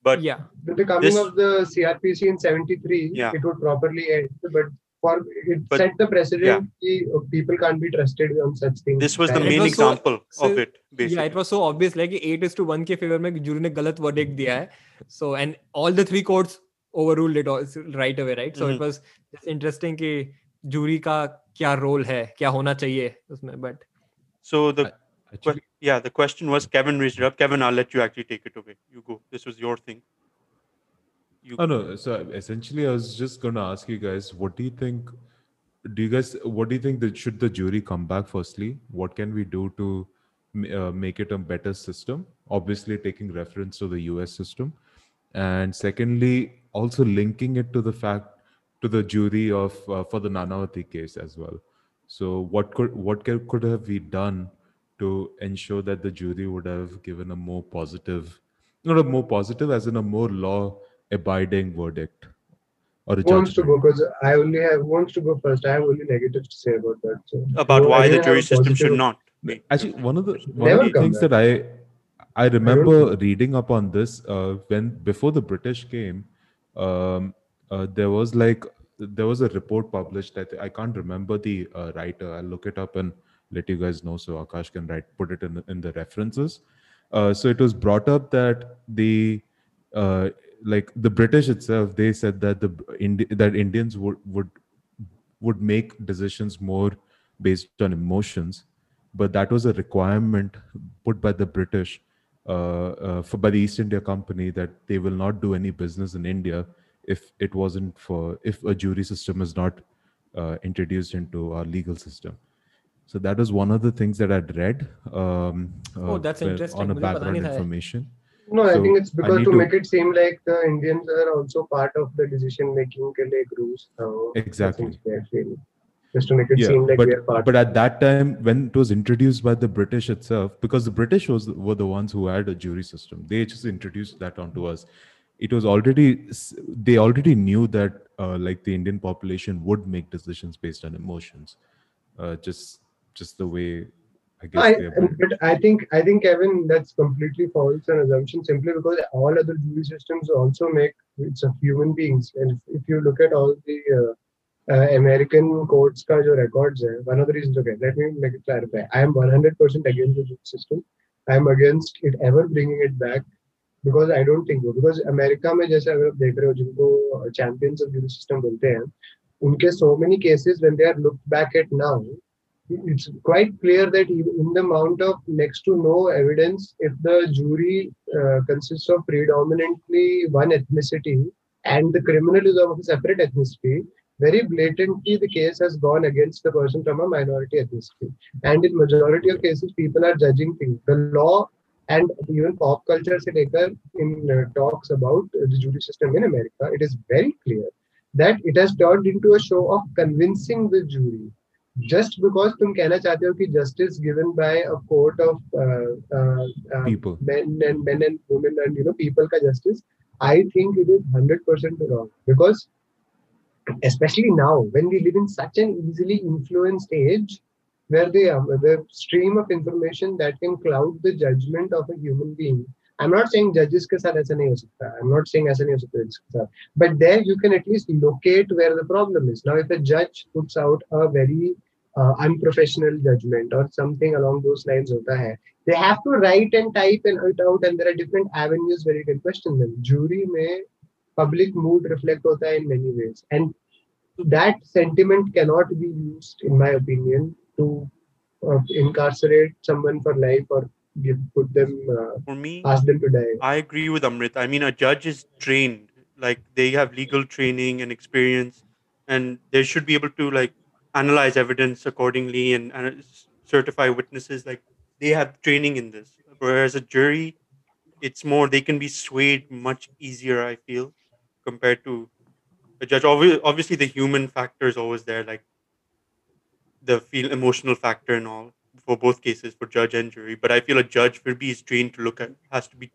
But yeah, with the coming this, of the CRPC in '73, yeah. it would properly end. But for it But- set the precedent कि, uh, people can't be trusted on such things. this was the And it main was so- example so- of it basically yeah it was so obvious like 8 is to 1 के favor में jury ने गलत verdict दिया है so and all the three courts overruled it all right away right so it Mhm. was just interesting कि jury का क्या role है क्या होना चाहिए उसमें but so the Actually, yeah the question was kevin raised it up kevin i'll let you actually take it away you go this was your thing you Oh no. So essentially, I was just going to ask you guys, what do you think? Do you guys, what do you think that should the jury come back? Firstly, what can we do to uh, make it a better system? Obviously, taking reference to the U.S. system, and secondly, also linking it to the fact to the jury of uh, for the Nanavati case as well. So, what could what could, have we done to ensure that the jury would have given a more positive, not a more positive, as in a more law-abiding verdict or a Who wants to go? Because I only have wants to go first. I have only negative to say about that. So about So why the jury a system should not be Actually, one of the one Never of the things back. that I I remember reading up on this uh, when before the British came, um, uh, there was like there was a report published. I, th- I can't remember the uh, writer. I'll look it up and let you guys know so Akash can write put it in the, in the references. Uh, so it was brought up that the uh, like the British itself, they said that the Indi- that Indians would would would make decisions more based on emotions, but that was a requirement put by the British uh, uh, for by the East India Company that they will not do any business in India if it wasn't for if a jury system is not uh, introduced into our legal system. So that was one of the things that I'd read. Um, oh, uh, that's interesting. On a background information. No, so I think it's because to, to, make it seem like the Indians are also part of the decision making like rules. Exactly. Just to make it yeah, seem like but, we are part. But at that time, when it was introduced by the British itself, because the British was were the ones who had a jury system, they just introduced that onto us. It was already they already knew that uh, like the Indian population would make decisions based on emotions, uh, just just the way I guess I, they are built. but I think I think Kevin, that's completely false an assumption simply because all other jury systems also make it's of human beings, and if, if you look at all the uh, uh, American courts का जो records है, one of the reasons okay, let me make it clarify. I am 100% against the jury system. I am against it ever bringing it back because I don't think so. Because America में जैसे अगर आप देख रहे हो जिनको champions of jury system बोलते हैं, उनके so many cases when they are looked back at now, it's quite clear that in the amount of next to no evidence, if the jury uh, consists of predominantly one ethnicity and the criminal is of a separate ethnicity, very blatantly the case has gone against the person from a minority ethnicity. And in majority of cases, people are judging things. The law and even pop culture se lekar in uh, talks about the jury system in America, it is very clear that it has turned into a show of convincing the jury just because तुम कहना चाहते हो कि justice given by a court of uh, uh, uh, People. men and men and women and you know people का justice I think it is 100% wrong because especially now when we live in such an easily influenced age where the, um, the stream of information that can cloud the judgment of a human being I'm not saying judges के साथ ऐसा नहीं हो सकता I'm not saying ऐसा नहीं हो सकता इसके साथ but there you can at least locate where the problem is now if a judge puts out a very uh, unprofessional judgment or something along those lines hota hai they have to write and type and it out and there are different avenues where you can question them jury may public mood reflect hota hai in many ways and that sentiment cannot be used in my opinion to uh, incarcerate someone for life or give put them uh, For me, ask them to die I agree with Amrit. I mean, a judge is trained, like they have legal training and experience, and they should be able to like analyze evidence accordingly and, and certify witnesses. Like they have training in this. Whereas a jury, it's more they can be swayed much easier. I feel compared to a judge. Obviously, obviously the human factor is always there, like the feel emotional factor and all for both cases for judge and jury but i feel a judge will be is trained to look at has to be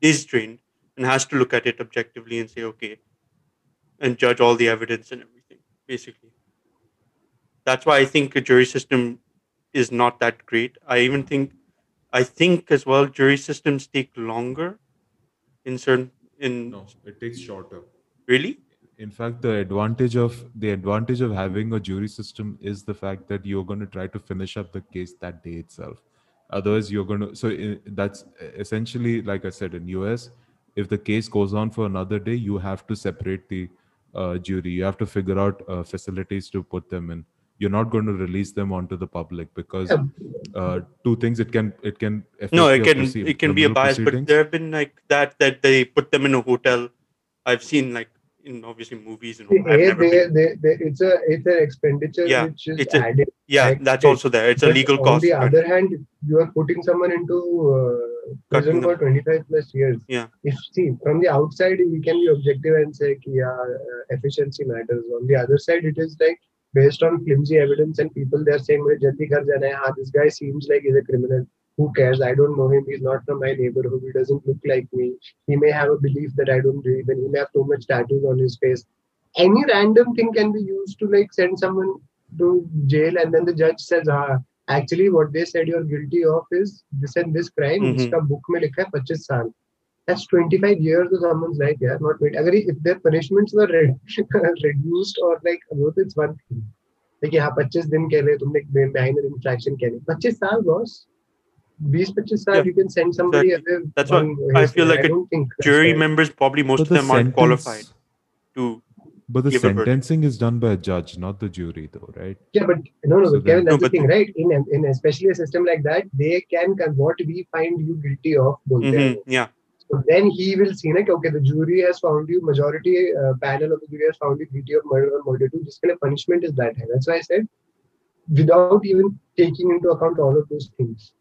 is trained and has to look at it objectively and say okay and judge all the evidence and everything basically that's why i think a jury system is not that great i even think i think as well jury systems take longer in certain in No, it takes shorter. really In fact, the advantage of the advantage of having a jury system is the fact that you're going to try to finish up the case that day itself. Otherwise, you're going to. So i that's essentially, like I said, in US, if the case goes on for another day, you have to separate the uh, jury. You have to figure out uh, facilities to put them in. You're not going to release them onto the public because uh, two things. It can it can no it can it can be a bias but there have been like that that they put them in a hotel i've seen like in obviously movies and See, all. I've never they, been- they, they, it's a it's an expenditure Yeah, which is it's a- added. yeah like that's also there it's a But legal on cost the but- other hand, you are putting someone into uh, prison for 25 plus years. Yeah. If see from the outside, we can be objective and say, ki, yeah, uh, efficiency matters. On the other side, it is like based on flimsy evidence and people they're saying jaldi ghar jana hai. Ah, this guy seems like he's a criminal. Who cares? I don't know him. He's not from my neighborhood. He doesn't look like me. He may have a belief that i don't believe in he may have too much tattoos on his face. Any random thing can be used to like send someone to jail and then the judge says ah, actually what they said you're guilty of is this and this crime mm-hmm. book mein likha hai 25 saal That's 25 years of someone's life, yeah, not 20. अगर if their punishments were re- reduced or like वो तो it's one thing. देखिए हाँ 25 दिन के लिए तुमने minor infraction के लिए 25 साल boss 20 25 साल Yeah, you can send somebody away That's what on I his- feel like a don't think that's jury right. members probably most But of the them aren't sentence- qualified to But the give a verdict. sentencing is done by a judge, not the jury, though, right? Yeah, but no, no, So but Kevin, then- that's No, the but- thing, right? In in especially a system like that, they can con- what we find you guilty of. बोलते हैं Mhm, वो. yeah So then he will see like, okay, the jury has found you, majority uh, panel of the jury has found you guilty of murder or murder too. जिसके लिए punishment is that high. That's why I said, without even taking into account all of those things,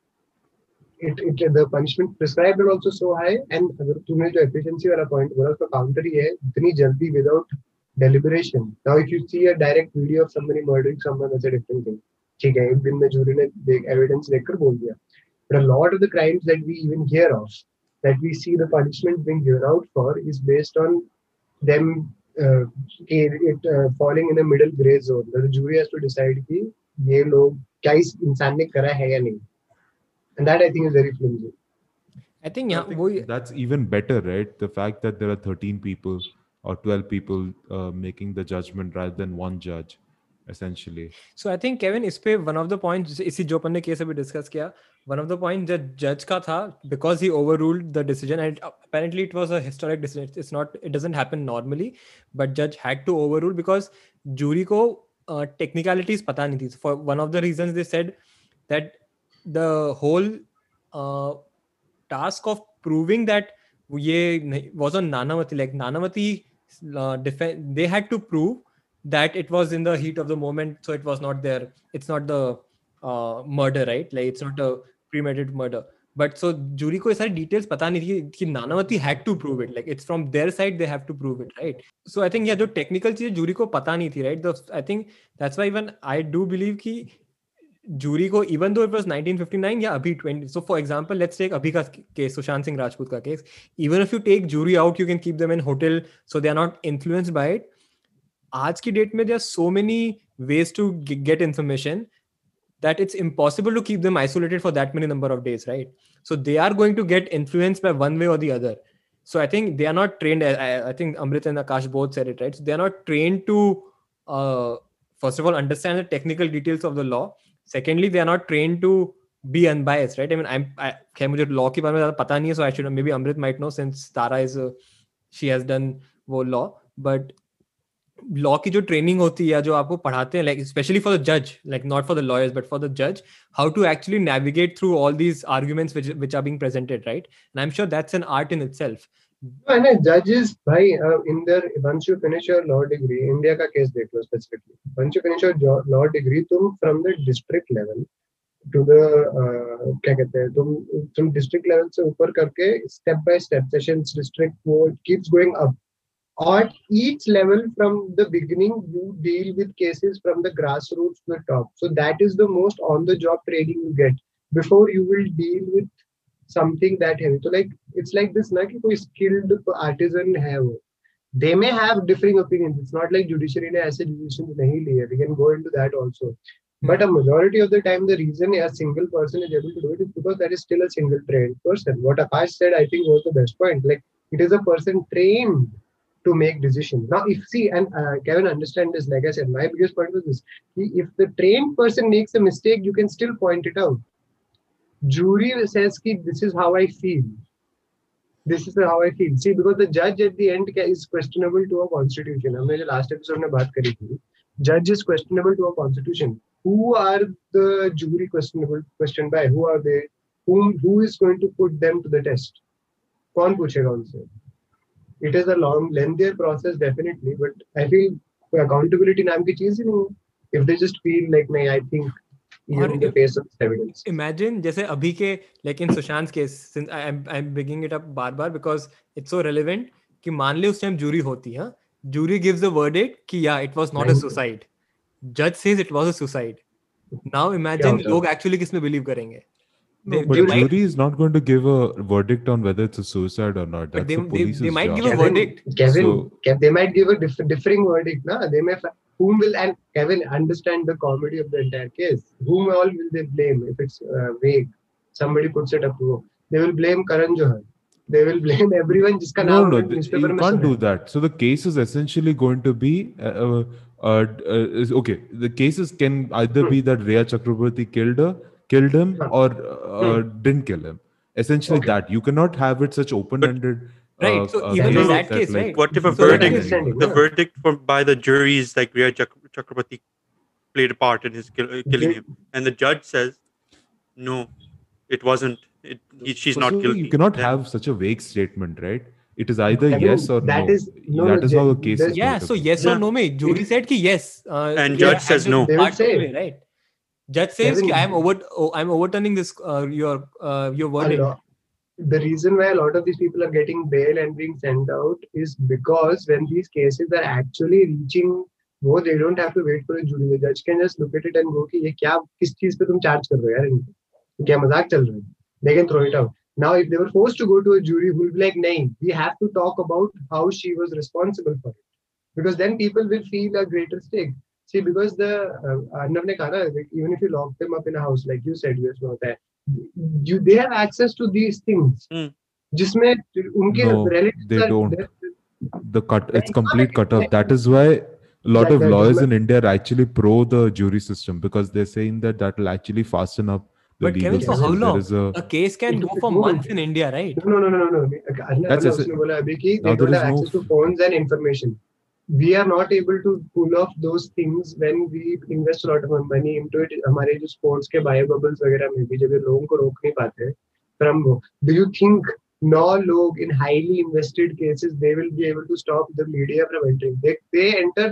it, it the punishment prescribed is also so high. And अगर तूने जो efficiency वाला point बोला उसका counter ही है इतनी जल्दी without deliberation. Now if you see a direct video of somebody murdering someone, that's a different thing. ठीक है एक दिन में jury ने देख evidence देखकर बोल दिया. But a lot of the crimes that we even hear of, that we see the punishment being given out for, is based on them uh, it, it uh, falling in a middle gray zone. The jury has to decide कि ये लोग क्या इस इंसान ने करा है या नहीं. And that I think is very flimsy. I think I yeah, think वो that's even better, right? The fact that there are 13 people or 12 people uh, making the judgment rather than one judge, essentially so i think kevin is pe one of the points इसी जो अपन ने case अभी discuss किया one of the point जज जज का था because he overruled the decision and apparently it was a historic decision it's not it doesn't happen normally but judge had to overrule because jury को technicalities uh, पता नहीं थी for one of the reasons they said that the whole task of proving that ये was on Nanavati like Nanavati they had to prove that it was in the heat of the moment, so it was not there. It's not the uh, murder, right? Like it's not a premeditated murder. But so jury को ये सारी details पता नहीं थी कि Nanavati had to prove it. Like it's from their side they have to prove it, right? So I think yeah, जो technical चीजें jury को पता नहीं थी, right? The, I think that's why even I do believe कि jury को even though it was 1959 या अभी 20 so for example let's take अभी का केस सुशांत सिंह राजपूत का case even if you take jury out you can keep them in hotel so they are not influenced by it आज की date में there are so many ways to g- get information that it's impossible to keep them isolated for that many number of days right so they are going to get influenced by one way or the other so i think they are not trained i, I- I think amrit and akash both said it right so they are not trained to uh, first of all understand the technical details of the law secondly they are not trained to be unbiased right i mean i'm I, खैर मुझे law के बारे में ज़्यादा पता नहीं है so i should maybe amrit might know since tara is a, she has done वो law but लॉ की जो ट्रेनिंग होती है जो आपको पढ़ाते हैं लाइक स्पेशली फॉर द जज like not for the lawyers but for the जज how to actually navigate through all these arguments which are being presented right and I am sure that's an art in itself मैंने जजेस भाई in their once you finish your law degree India का case देख लो specifically once you finish your law degree तुम from the district level to the क्या कहते हैं तुम तुम डिस्ट्रिक्ट लेवल से ऊपर करके step by step sessions district वो keeps going up at each level from the beginning you deal with cases from the grassroots to the top. So that is the most on the job training you get before you will deal with something that heavy. So like it's like this na ki koi skilled artisan hai wo. They may have differing opinions. It's not like judiciary ne aise decisions nahi liye. We can go into that also. Hmm. But a majority of the time the reason a single person is able to do it is because there is still a single trained person. What akash said i think was the best point. Like it is a person trained to make decisions now if see and uh, Kevin understand this like I said my biggest point was this if the trained person makes a mistake you can still point it out jury says ki this is how I feel. This is how I feel. See, because the judge at the end ca- is questionable to a constitution. हमने जो last episode में बात करी थी, judge is questionable to a constitution. Who are the jury questionable questioned by? Who are they? Whom who is going to put them to the test? कौन पूछेगा उनसे? It is a long lengthier process definitely but I feel कोई accountability नाम की चीज़ ही नहीं if they just feel like नहीं आई थिंक इमेजिन जैसे अभी के लेकिन Sushant case I am it up बार बार बिकॉज़ इट्स सो रेलिवेंट कि मान ले उस टाइम जूरी होती है? Jury gives a word it कि या it was not a suicide जज says it was a suicide now imagine लोग एक्चुअली किसमें बिलीव करेंगे? They, no, but they jury is not going to give a verdict on whether it's a suicide or not. That's they, the police's they, they might job. give a verdict. Kevin, so, Kevin, they might give a diff- differing verdict. Na? They may whom will and Kevin understand the comedy of the entire case. Whom all will they blame if it's uh, vague? Somebody puts it up. They will blame Karan Johar. They will blame everyone. No, no, you can't do that. So the case is essentially going to be. Uh, uh, uh, uh okay, the cases can either hmm. be that Rhea Chakraborty killed her killed him, or uh, didn't kill him. Essentially, Okay. that you cannot have it such open-ended. Right, uh, so uh, even in case that case, like, right? What if a So verdict, is standing, the yeah. verdict from by the jury is like Rhea Chak- Chakraborty played a part in his kill, uh, killing They- him, and the judge says, no, it wasn't. It, he, she's so- not so guilty. You cannot Then- have such a vague statement, right? It is either I mean, yes or that no. is- no, that no, is how the the- case the- is. yeah so be. yes or no में jury said कि yes uh, And yeah, judge says the no. They will part say. right judge says Kevin- कि I am over oh, I'm overturning this uh, your uh, your a verdict lot- the reason why a lot of these people are getting bail and being sent out is because when these cases are actually reaching वो they don't have to wait for a jury the judge can just look at it and go कि ये क्या किस चीज पे तुम charge कर रहे हो यार इनको क्या मजाक चल रहा है they can throw it out now if they were forced to go to a jury who will be like नहीं we have to talk about how she was responsible for it because then people will feel a greater stake see because the uh, arnav ne kaha na, even if you lock them up in a house like you said you mein hota you they have access to these things mm. no, they don't the cut it's complete cut off that is why a lot of lawyers in India are actually pro the jury system because they're saying that that will actually fasten up the but Kevin, for how long? A, a, case can go for months in India, right? No, no, no, no, no. That's no, no, no, no. Now there is no. Access to phones and information. we are not able to pull off those things when we invest a lot of money into it. हमारे जो sports के bio bubbles वगैरह में भी जब ये लोगों को रोक नहीं पाते फ्रॉम वो डू यू थिंक नौ लोग in highly invested cases they will be able to stop the media from entering they they enter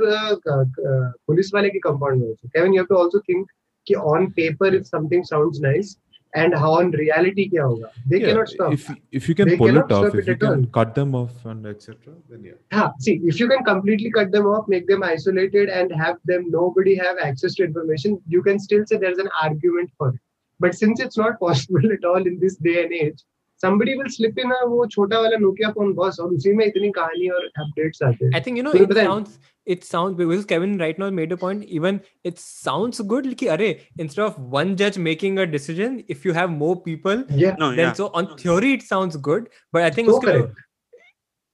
police वाले के कंपाउंड में also Kevin you have to also think कि on paper if something sounds nice and how on reality क्या होगा they Yeah, cannot stop if if you can They pull it off if it you can all. cut them off and etc then yeah Yeah, see, if you can completely cut them off, make them isolated, and have them nobody have access to information, you can still say there's an argument for it. But since it's not possible at all in this day and age, somebody will slip in a वो छोटा वाला Nokia phone बस और उसी में इतनी कहानी और updates आते I हैं think you know तुम्हें it पता है- sounds it sounds because Kevin right now made a point. Even it sounds good. कि अरे instead of one judge making a decision, if you have more people, yeah No, then yeah. so on theory it sounds good. But I think so उसके correct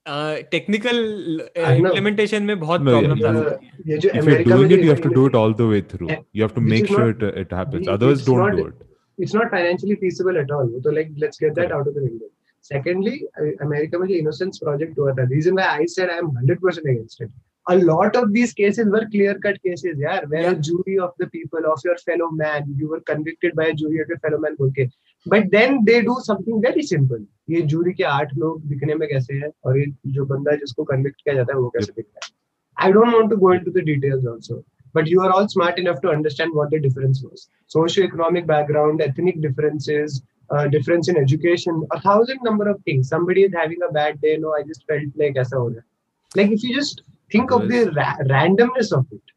uh, technical uh, I know. implementation में बहुत No, yeah, problems uh you- सकती हैं. ये जो if you're America में doing जो it, you have to do it economy- all the way through. Yeah, You have to which make is sure not- it, it happens. we- Otherwise, it's don't not- do it. it's not financially feasible at all. So like let's get that out of the window. Secondly, uh, America में जो Innocence Project हुआ था, reason why I said I am 100% against it. A lot of these cases were clear-cut cases, yeah, where Yeah. a jury of the people of your fellow man, you were convicted by a jury of your fellow man, okay. But then they do something very simple. ये jury के आठ लोग दिखने में कैसे हैं और ये जो बंदा जिसको convict किया जाता है वो कैसे दिखता है. I don't want to go into the details also. But you are all smart enough to understand what the difference was. Socioeconomic background, ethnic differences, uh, difference in education, a thousand number of things. Somebody is having a bad day. No, I just felt like ऐसा हो गया. Like if you just think of the ra- randomness of it,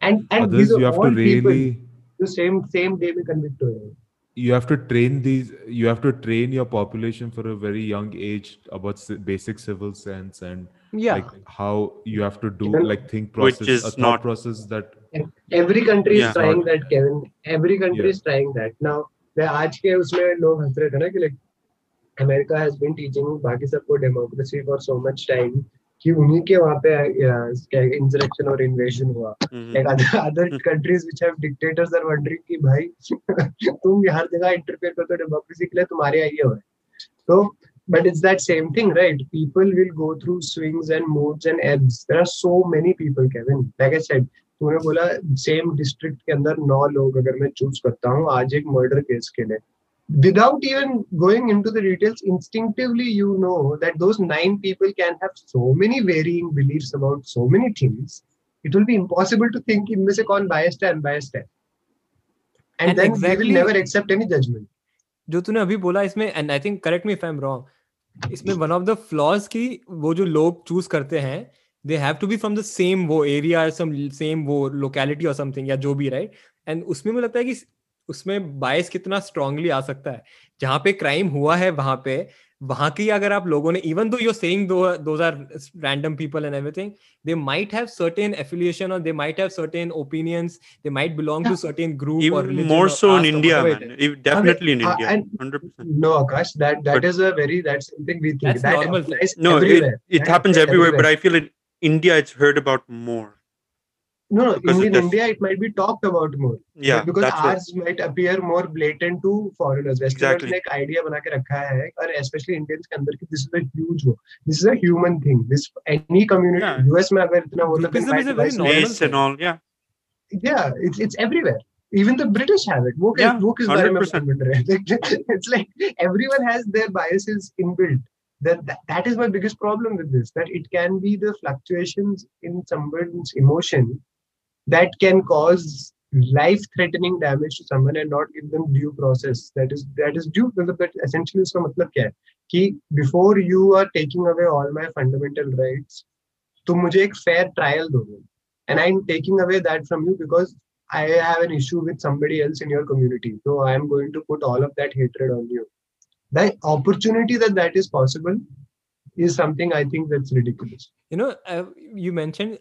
and and Others, these are you have all to people really. the same same day में convict हो जाएंगे. You have to train these. You have to train your population for a very young age about ci- basic civil sense and Yeah. like how you have to do Even- like think Which process, is a thought not- process that And every country Yeah. is trying that, Kevin. Every country Yeah. is trying that. Now, मैं आज के उसमें लोग हंस रहे थे ना कि like America has been teaching बाकी सबको democracy for so much time कि उन्हीं के वहाँ पे इंसरेक्शन और इन्वेजन हुआ। Other countries which have dictators are wondering कि भाई तुम हर जगह इंटरफेयर करते हो डेमोक्रेसी के लिए तुम्हारे आइए हो तो but it's that same thing right people will go through swings and moods and ebbs there are so many people Kevin like I said तूने बोला सेम डिस्ट्रिक्ट के अंदर नौ लोग अगर मैं चूज़ करता हूँ आज एक मर्डर केस के लिए। without even going into the details instinctively you know that those nine people can have so many varying beliefs about so many things it will be impossible to think इनमें से कौन biased है unbiased है and, And then we exactly- will never accept any judgment जो तूने अभी बोला इसमें and I think correct me if I am wrong इसमें वन ऑफ द फ्लॉज की वो जो लोग चूज करते हैं दे have to be from the same वो एरिया सम सेम वो लोकेलिटी और समथिंग या जो भी राइट एंड उसमें मुझे लगता है कि उसमें बायस कितना स्ट्रांगली आ सकता है। जहाँ पे क्राइम हुआ है वहाँ पे वहाँ की अगर आप लोगों ने even though you're saying though are random people and everything they might have certain affiliation और they might have certain opinions they might belong to certain group more so in India India it happens everywhere but I feel in India it's heard about more no, no because in, it in does- India it might be talked about more Yeah, because that's what. ours might appear more blatant to foreigners westerners Exactly. ने एक idea बना के रखा है और especially Indians के अंदर कि this is a huge war this is a human thing this any community Yeah. US में अगर इतना होता तो Groupism is a very normal Race and all, yeah. yeah it's it's everywhere even the british have it वो किस Yeah, वो किस बारे में 100%. बोल रहे हैं it's like everyone has their biases inbuilt that, that that is my biggest problem with this that it can be the fluctuations in someone's emotion that can cause life threatening damage to someone and not give them due process that is that is due मतलब that essentially उसका मतलब क्या है कि before you are taking away all my fundamental rights तुम मुझे एक fair trial दोगे and I'm taking away that from you because I have an issue with somebody else in your community. So I am going to put all of that hatred on you. The opportunity that that is possible is something I think that's ridiculous. You know you mention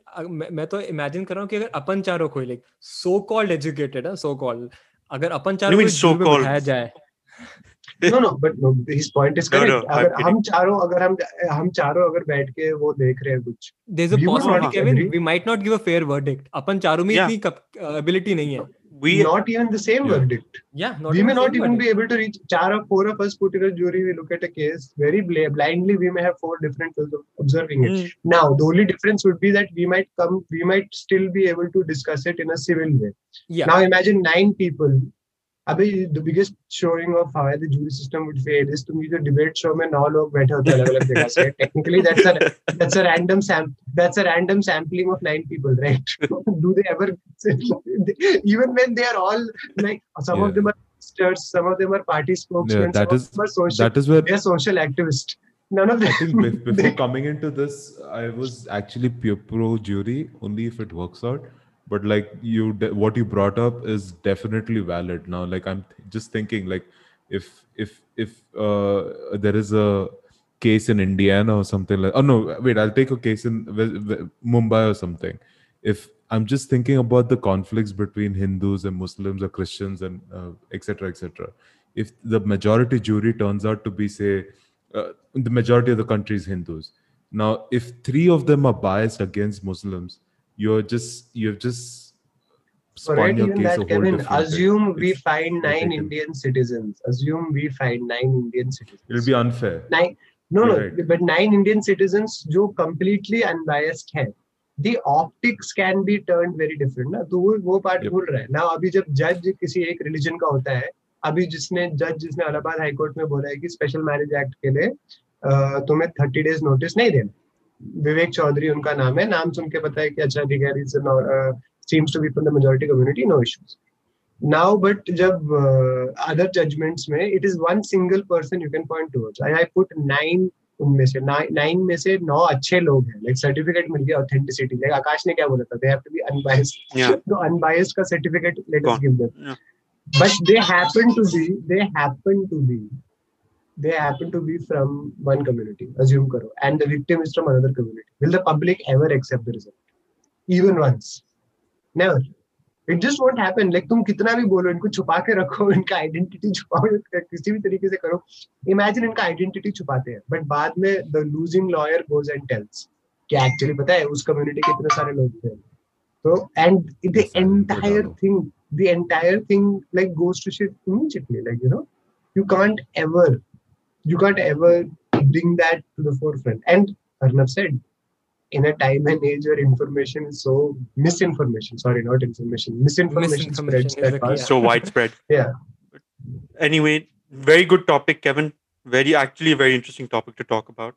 मैं तो imagine कर रहा हूँ कि अगर अपन चारों को लाइक सो कॉल्ड एजुकेटेड है सो कॉल्ड अगर अपन चारों को में so-called? जाए। No, no, but no, his point is No, correct. no, I'm अगर हम चारों अगर हम हम चारों अगर बैठ के वो देख रहे हैं कुछ there is a possibility Kevin we might not give a fair verdict अपन चारों में इतनी एबिलिटी नहीं है। We not even the same Yeah. verdict. या we may not even be able to reach char or four of us put in a jury we look at a case very bla- blindly we may have four different ways of observing it Mm. now the only difference would be that we might come we might still be able to discuss it in a civil way Yeah. now imagine nine people अभी the biggest showing of how the jury system would fail is तुम जो debate show में नौ लोग बैठे होते अलग-अलग जगह से technically that's a that's a random sample that's a random sampling of nine people right do they ever even when they are all like some of them are stars some of them are party spokesman that is that is where they are social activist None of them. Before coming into this, I was actually pure pro jury only if it works out. But like you, what you brought up is definitely valid. Now, like I'm th- just thinking, like if if if uh, there is a case in Indiana or something like oh no wait I'll take a case in Ve- Ve- Mumbai or something. If I'm just thinking about the conflicts between Hindus and Muslims or Christians and uh, etc etc if the majority jury turns out to be say uh, the majority of the country is Hindus. Now if three of them are biased against Muslims you're just you've just spun Alright, your case that, whole Kevin, different way. assume we It's- find nine taken. Indian citizens. Assume we find nine Indian citizens. it'll be unfair nine no no right. but nine indian citizens जो completely unbiased है the optics can be turned very different ना तो वो वो Yep. भूल रहा है ना अभी जब जज किसी एक रिलीजन का होता है अभी जिसने जज जिसने इलाहाबाद हाई कोर्ट में बोला है कि स्पेशल मैरिज एक्ट के लिए अ, तुम्हें थर्टी डेज़ नोटिस नहीं देना विवेक चौधरी उनका नाम है। नाम सुन के पता है कि अच्छा ठीक है seems to be from the majority community no issues now but जब uh, other judgments में it is one single person you can point towards. I, I put nine उनमें से नाइन में से नौ अच्छे लोग हैं। लाइक सर्टिफिकेट मिल गया ऑथेंटिसिटी लाइक आकाश ने क्या बोला था? They have to be unbiased तो अनबायस्ड का certificate let us give them but they happen to be they happen to be they happen to be from one community assume karo and the victim is from another community will the public ever accept the result even once never it just won't happen like तुम कितना भी बोलो इनको छुपा के रखो इनका identity छुपाओ किसी भी तरीके से करो इमेजिन इनका आइडेंटिटी छुपाते हैं बट बाद में the losing lawyer goes and tells कि एक्चुअली पता है उस कम्युनिटी के इतने सारे लोग थे तो and the Yes, I remember entire thing the entire thing like goes to shit immediately like you know you can't ever you can't ever bring that to the forefront and arnav said in a time and age where information is so misinformation sorry not information misinformation, Misinformation spreads that the key, fast so widespread. yeah Anyway, very good topic, Kevin. Very actually a very interesting topic to talk about.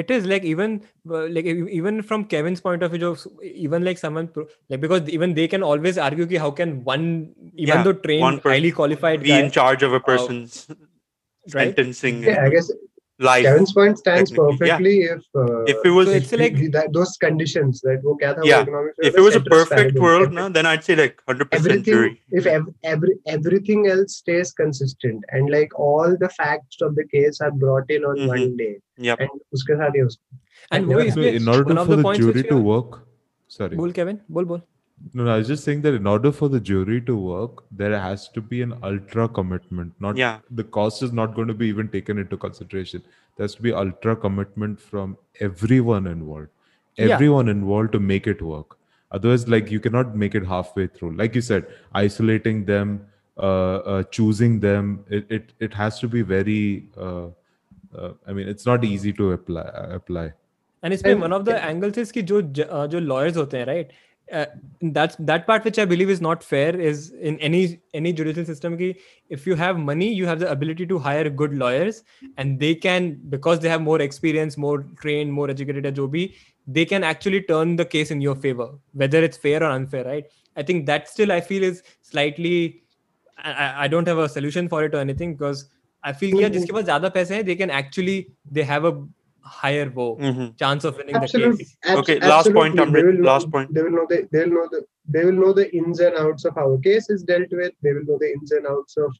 it is like even uh, like even from kevin's point of view even like someone like because even they can always argue ki how can one even Yeah, though trained one person highly qualified Be guy, in charge of a person's right? sentencing. Yeah, I guess life. Kevin's point stands perfectly yeah. if uh, if it was so if like that, those conditions that wo kya yeah. economic if it was a perfect world na, then I'd say like hundred percent jury. If ev- every everything else stays consistent and like all the facts of the case are brought in on mm-hmm. one day. Yeah. And. And, and no, in order for the, the jury to work, sorry. Bull, Kevin, Bull, bull. no, no i was just saying that in order for the jury to work there has to be an ultra commitment not Yeah. the cost is not going to be even taken into consideration there has to be ultra commitment from everyone involved Yeah. everyone involved to make it work otherwise like you cannot make it halfway through like you said isolating them uh, uh choosing them it, it it has to be very uh, uh, i mean it's not easy to apply apply and इसमें And- one of the angles is कि जो ज- uh, जो lawyers होते हैं right Uh, that's that part which i believe is not fair is in any any judicial system ki, if you have money you have the ability to hire good lawyers and they can because they have more experience more trained more educated jobi they can actually turn the case in your favor whether it's fair or unfair right i think that still i feel is slightly i, I don't have a solution for it or anything because i feel mm-hmm. yeah, jiske paas zyada they can actually they have a higher वो Mhm. chance of winning the absolutely case. abs- Okay, last point, absolutely. They Amrit, will know- last point. they will know the they'll know the they will know the ins and outs of how a case is dealt with they will know the ins and outs of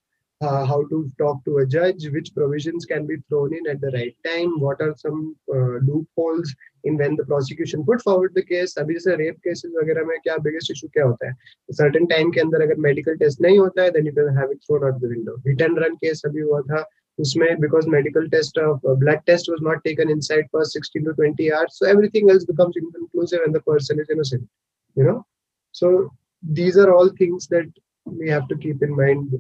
uh, how to talk to a judge which provisions can be thrown in at the right time what are some uh, loopholes in when the prosecution put forward the case अभी जैसे rape cases वगैरह में क्या biggest issue क्या होता है certain time के अंदर अगर मेडिकल टेस्ट नहीं होता है then you can have it thrown out the window hit and run case अभी हुआ था usme because medical test of uh, blood test was not taken inside for 16 to 20 hours. So everything else becomes inconclusive and the person is innocent you know? So these are all things that we have to keep in mind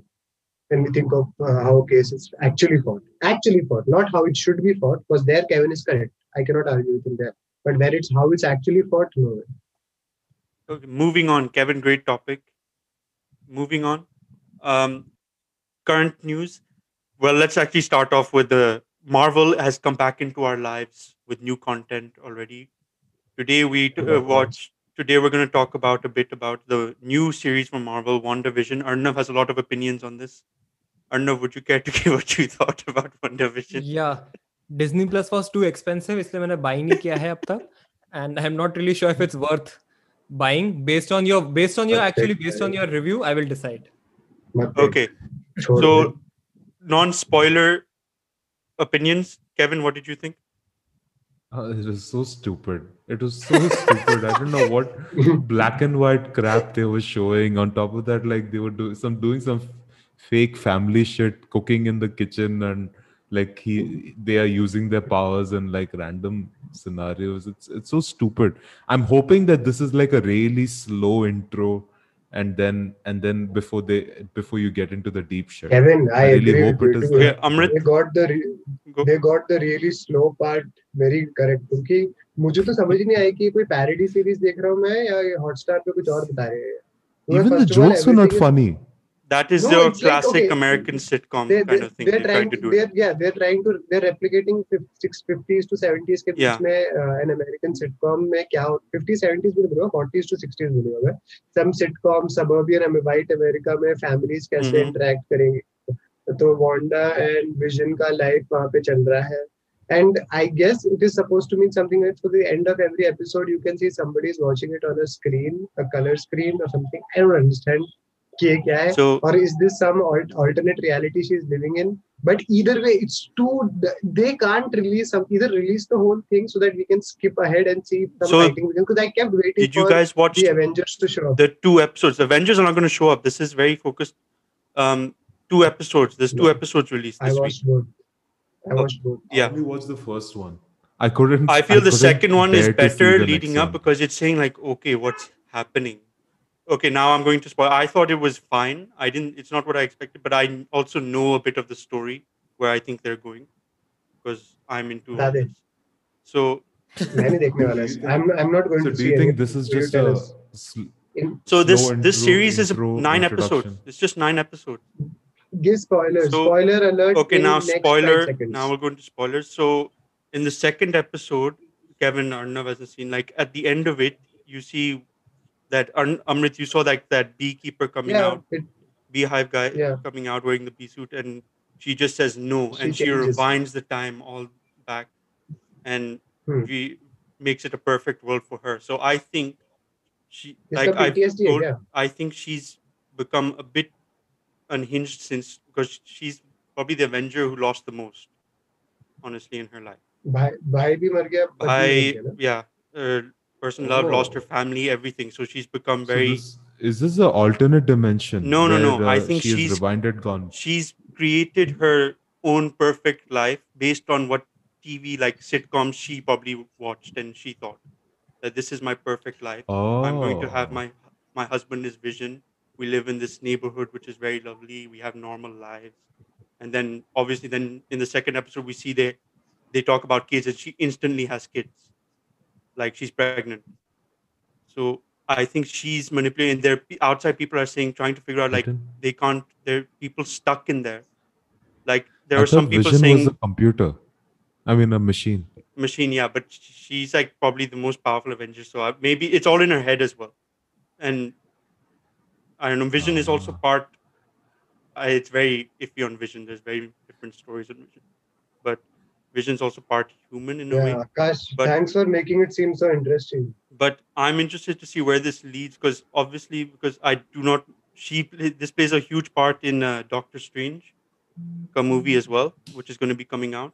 when we think of uh, how a case is actually fought. Actually fought not how it should be fought because there kevin is correct. I cannot argue with him there. But where it's how it's actually fought no. Moving on. Kevin great topic. Moving on. Um, current news. Well, let's actually start off with the Marvel has come back into our lives with new content already. Today we t- uh, Of course. watched. Today we're going to talk about a bit about the new series from Marvel, WandaVision. Arnav has a lot of opinions on this. Arnav, would you care to give what you thought about WandaVision? Yeah, Disney Plus was too expensive इसलिए मैंने buy नहीं किया है अब तक and I'm not really sure if it's worth buying based on your based on your But actually take based on your review I will decide. मत देख, Okay, छोड़ दे। non-spoiler opinions. Kevin, what did you think? Uh, it was so stupid. It was so stupid. I don't know what black and white crap they were showing. On top of that, like they were doing some doing some fake family shit, cooking in the kitchen, and like he they are using their powers in like random scenarios. It's it's so stupid. I'm hoping that this is like a really slow intro, and then and then before they before you get into the deep shit. Kevin, I, I really agree hope with it you is too. the- Okay, Amrit, They got the re- go. they got the really slow part very correct क्योंकि मुझे तो समझ ही नहीं आई कि ये कोई parody series देख रहा हूँ मैं या ये हॉटस्टार पे कुछ और बता रहे हैं Because Even the first of all, jokes were not everything is- funny. That is No, your it's like, classic okay, American sitcom they, kind they, of thing. they're They try trying to do they're it. yeah they're trying to they're replicating 50s to 70s के बीच Yeah. में uh, an American sitcom में क्या 50s 70s भी नहीं बोलूंगा 40s to 60s बोलूंगा मैं some sitcom suburban and white America में families कैसे Mhm. interact करेंगे तो वांडा एंड विजन का लाइफ वहाँ पे चल रहा है and I guess it is supposed to mean something like for the end of every episode you can see somebody is watching it on a screen a color screen or something I don't understand कि ये क्या है So or is this some alt- alternate reality she's living in but either way it's too they can't release some either release the whole thing so that we can skip ahead and see some So, fighting because i kept waiting did you for guys watch the avengers to show up the two episodes? The Avengers are not going to show up. This is very focused. Um, two episodes. There's two No. episodes released i this week. watched both i watched both I Yeah. only watched the first one. I couldn't. I feel the couldn't second one is bear to see better the leading next up one. because it's saying like, okay, what's happening? okay now i'm going to spoil i thought it was fine. I didn't it's not what i expected but i also know a bit of the story where i think they're going because i'm into so I'm, I'm not going so to do you think this is just a so this this series is nine episodes. It's just nine episodes. Give spoilers so, spoiler alert okay now spoiler now we're going to spoilers so in the second episode kevin arnav hasn't seen like at the end of it you see that Arn- Amrit. You saw like that beekeeper coming yeah out, it, beehive guy Yeah. coming out wearing the bee suit, and she just says no, She and she changes. rewinds the time all back, and Hmm. she makes it a perfect world for her. So I think she इसका like I've PTSD है told, क्या I think she's become a bit unhinged since because she's probably the Avenger who lost the most, honestly, in her life. भाई भाई भी मर गया पत्नी भी मर I गया ना? yeah, uh, person love lost her Oh. family, everything. So she's become So very. this, is this an alternate dimension? No, no, no. where, I uh, think she she's- rewinded gone. she's created her own perfect life based on what TV like sitcoms she probably watched and she thought that this is my perfect life. Oh, I'm going to have my my husband is vision. We live in this neighborhood which is very lovely. We have normal lives. And then obviously then in the second episode we see they they talk about kids and she instantly has kids. Like she's pregnant. So I think she's manipulating there outside people are saying trying to figure out like they can't there are people stuck in there. Like there I are some people Vision saying was a computer. I mean, a machine. machine yeah but she's like probably the most powerful avenger so uh, maybe it's all in her head as well and i don't know vision is also Ah. part uh, it's very iffy on vision there's very different stories on vision but vision's also part human in yeah, a way. Gosh, but, thanks for making it seem so interesting. But I'm interested to see where this leads because obviously, because I do not, she this plays a huge part in uh, Doctor Strange, a movie as well, which is going to be coming out.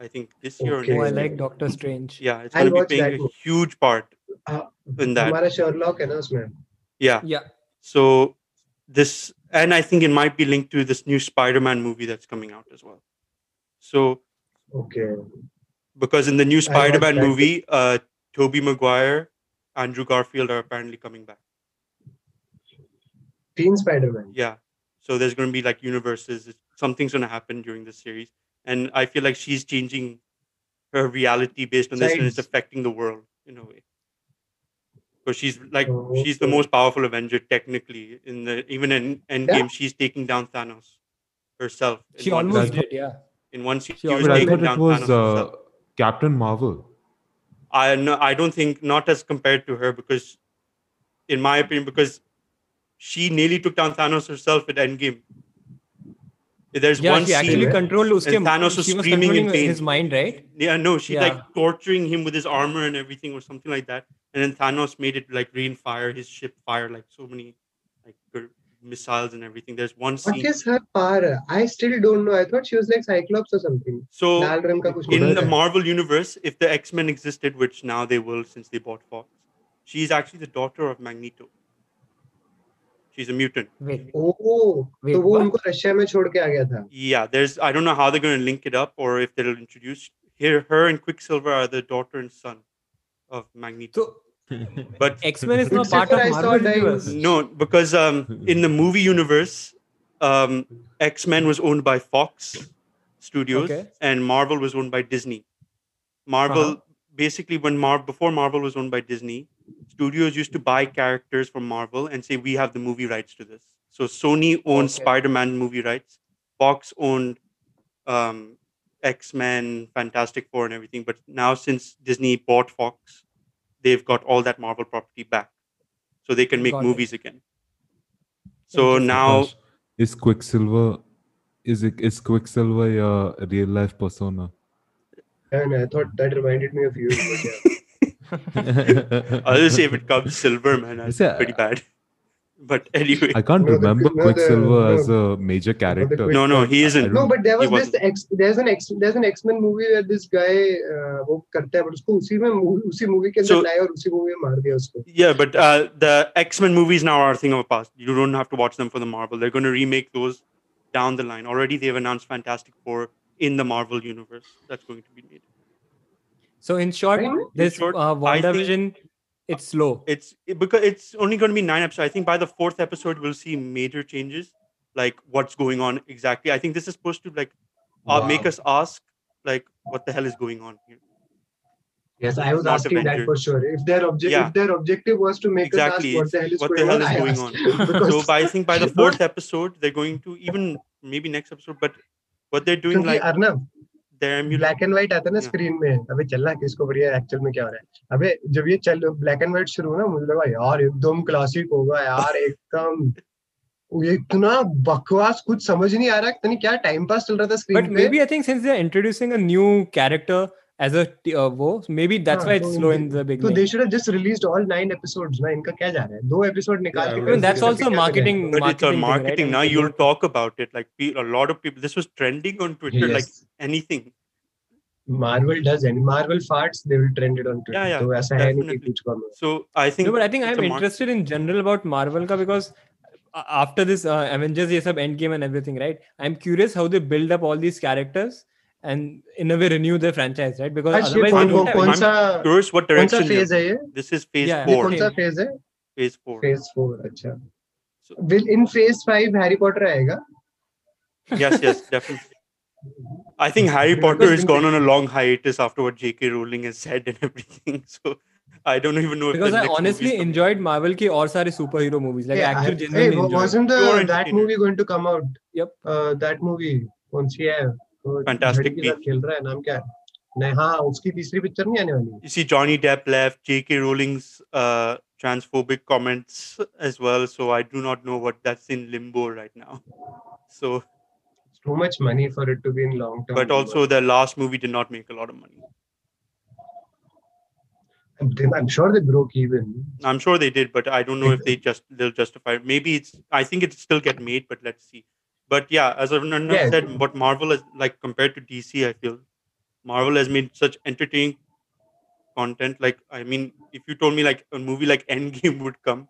I think this year. Okay. Or next oh, I like Doctor Strange. Yeah, it's going to be playing a huge part uh, in that. Hamara Sherlock announcement. Yeah. Yeah. So this, and I think it might be linked to this new Spider-Man movie that's coming out as well. So okay because in the new Spider-Man movie, uh, Tobey Maguire, Andrew Garfield are apparently coming back. Teen Spider-Man Yeah. So there's going to be like universes. Something's going to happen during this series, and I feel like she's changing her reality based on this, and it's affecting the world in a way. Because she's like Oh, she's the most powerful Avenger technically. In the even in Endgame, she's taking down Thanos herself. She almost did, yeah. In one scene. she She was almost But I taking thought down it was uh. Captain Marvel. I no, I don't think not as compared to her because, in my opinion, because she nearly took down Thanos herself at Endgame. There's Yeah, one she scene. actually where- controlled uske, Thanos was she was screaming in pain. his mind, right? Yeah, no, she Yeah. like torturing him with his armor and everything, or something like that. And then Thanos made it like rain fire, his ship fire, like so many like gr- missiles and everything. There's one What scene. is her power? I still don't know. I thought she was like Cyclops or something. So लाल रंग का कुछ in होता the है। Marvel universe, if the X Men existed, which now they will since they bought Fox, she's actually the daughter of Magneto. She's a mutant. Wait, oh Wait, तो वो what? उनको Russia में छोड़ के आ गया था Yeah, there's I don't know how they're going to link it up or if they'll introduce here. Her and Quicksilver are the daughter and son of Magneto. so but X Men is not part of I saw Marvel universe. no, because um, in the movie universe, um, X Men was owned by Fox Studios Okay. and Marvel was owned by Disney. Marvel Uh-huh. basically when Mar before Marvel was owned by Disney, studios used to buy characters from Marvel and say we have the movie rights to this. So Sony owned Okay. Spider-Man movie rights, Fox owned um, X-Men, Fantastic Four, and everything. But now since Disney bought Fox, they've got all that Marvel property back, so they can make Got it. movies again. So now, Akash, is Quicksilver is it is Quicksilver a real life persona? and I thought that reminded me of you but yeah. I'll just say if it comes silver, man, that's Yeah. pretty bad. But anyway, I can't No, the- remember no, the- Quicksilver no. as a major character. Quick- no, no, he isn't. no but there He was this X, there's an X there's an X-Men movie where this guy uh, वो करता है but उसको उसी में movie- उसी movie के अंदर So- लाया और उसी मूवी में मार दिया उसको Yeah, but uh, the X Men movies now are a thing of the past. You don't have to watch them for the Marvel. They're going to remake those down the line. Already, they've announced Fantastic Four in the Marvel universe. That's going to be made. So in short, In this short, uh, I think- WandaVision, it's slow. It's it, because it's only going to be nine episodes. I think by the fourth episode, we'll see major changes, like what's going on exactly. I think this is supposed to like uh, wow. make us ask, like, what the hell is going on here? Yes, I was Not asking that for sure. If their object, yeah. if their objective was to make exactly. us ask what the hell is going on, so by, I think by the fourth episode, they're going to even maybe next episode, but what they're doing, like Arnav, black and white आता है ना screen में। अबे चलना किसको बढ़िया actual में क्या हो रहा है? अबे जब ये चल ब्लैक एंड व्हाइट शुरू हुआ ना मुझे लगा यार एकदम क्लासिक होगा यार एकदम। ये इतना बकवास कुछ समझ नहीं आ रहा पता नहीं क्या टाइम पास चल रहा था But स्क्रीन पे। But maybe I think since they are introducing a new a t- uh, wo, maybe that's हाँ, why it's तो slow दे- in the तो beginning. They should have just released all 9 episodes ना इनका क्या जा रहा है दो एपिसोड निकाल Yeah, के I I mean, कर that's करके also क्या करें? marketing. But it's on thing, right? marketing And now. it's You'll not- talk about it. Like pe- a lot of people. This was trending on Twitter. Like Yes. anything. Marvel does and Marvel farts they will trend it on Twitter Yeah, yeah, तो ऐसा है नहीं कि definitely. कुछ कम है So I think. No, but I think it's I'm a mar- interested in general about Marvel ka because uh, after this uh, Avengers, ये सब Endgame and everything, right? I'm curious how they build up all these characters and in a way renew their franchise, right? Because आज ये otherwise, कौन they कौन don't have कौन any- सा Curious what कौन सा direction. फेज they're- है ये This is phase Yeah, ये four. कौन सा Okay. फेज है Phase four. फेज 4 अच्छा So- will in phase 5 Harry Potter आएगा Yes, yes, definitely. I think Harry Because Potter has in gone the- on a long hiatus after what J.K. Rowling has said and everything. So I don't even know if because the I next movie is honestly coming. enjoyed Marvel ki और सारे superhero movies. Like Yeah, actually I- genuinely hey, enjoyed. wasn't Pure the that entertainment. movie going to come out Yep. uh, that movie कौन सी है वो Fantastic झड़ी के साथ Beasts. खेल रहा है नाम क्या है नहीं हाँ उसकी तीसरी पिक्चर नहीं आने वाली Johnny Depp left, J.K. Rowling's uh, transphobic comments as well. So I do not know what that's in limbo right now. So, It's too much money for it to be in long term but also the last movie did not make a lot of money. I'm, I'm sure they broke even I'm sure they did, but I don't know if they just they'll justify. it. Maybe it's. I think it still get made, but let's see. But yeah, as Arvind yeah. said, what Marvel is like compared to DC, I feel Marvel has made such entertaining content. Like, I mean, if you told me like a movie like Endgame would come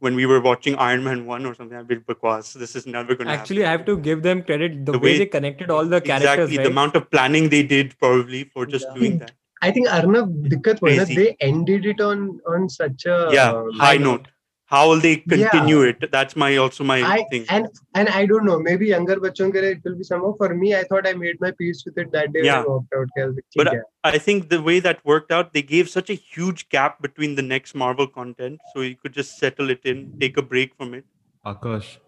when we were watching Iron Man 1 or something, I'd be because this is never going to Actually, happen. I have to give them credit the, the way, way, they connected all the exactly, characters. Exactly, the amount of planning they did probably for just yeah. doing that. I think Arnav Dikkat they ended it on on such a yeah, high note how will they continue yeah. it that's my also my I, thing and and i don't know maybe younger bachon it will be somehow for me i thought i made my peace with it that day yeah. when i walked out I like, but i think the way that worked out they gave such a huge gap between the next marvel content so you could just settle it in take a break from it akash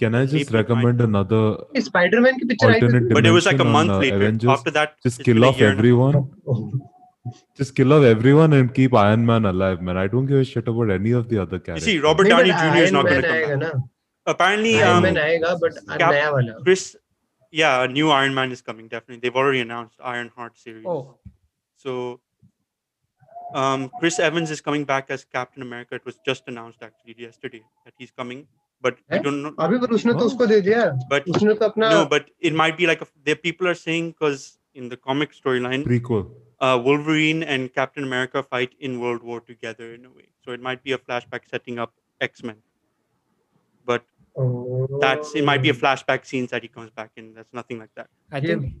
can I just recommend another hey, Spider-Man ki picture but it was like a month uh, later. Avengers. After that, just kill off everyone. Oh, Just kill off everyone and keep Iron Man alive, man. I don't give a shit about any of the other You characters. see, Robert नहीं, Downey but Jr. is Iron not going Man to come आएगा back. ना. Apparently, Iron um, Man आएगा, but Cap- नया वाला. Chris, yeah, a new Iron Man is coming. Definitely, they've already announced Iron Heart series. Oh, So, um, Chris Evans is coming back as Captain America. It was just announced actually yesterday that he's coming. but we Eh? don't know. अभी पर उसने तो हाँ। उसको दे दिया But उसने तो अपना no, but it might be like a, the people are saying because in the comic storyline, Prequel. uh, Wolverine and Captain America fight in World War together in a way. So it might be a flashback setting up X Men, but oh. that's it might be a flashback scenes that he comes back in. That's nothing like that. I yeah, think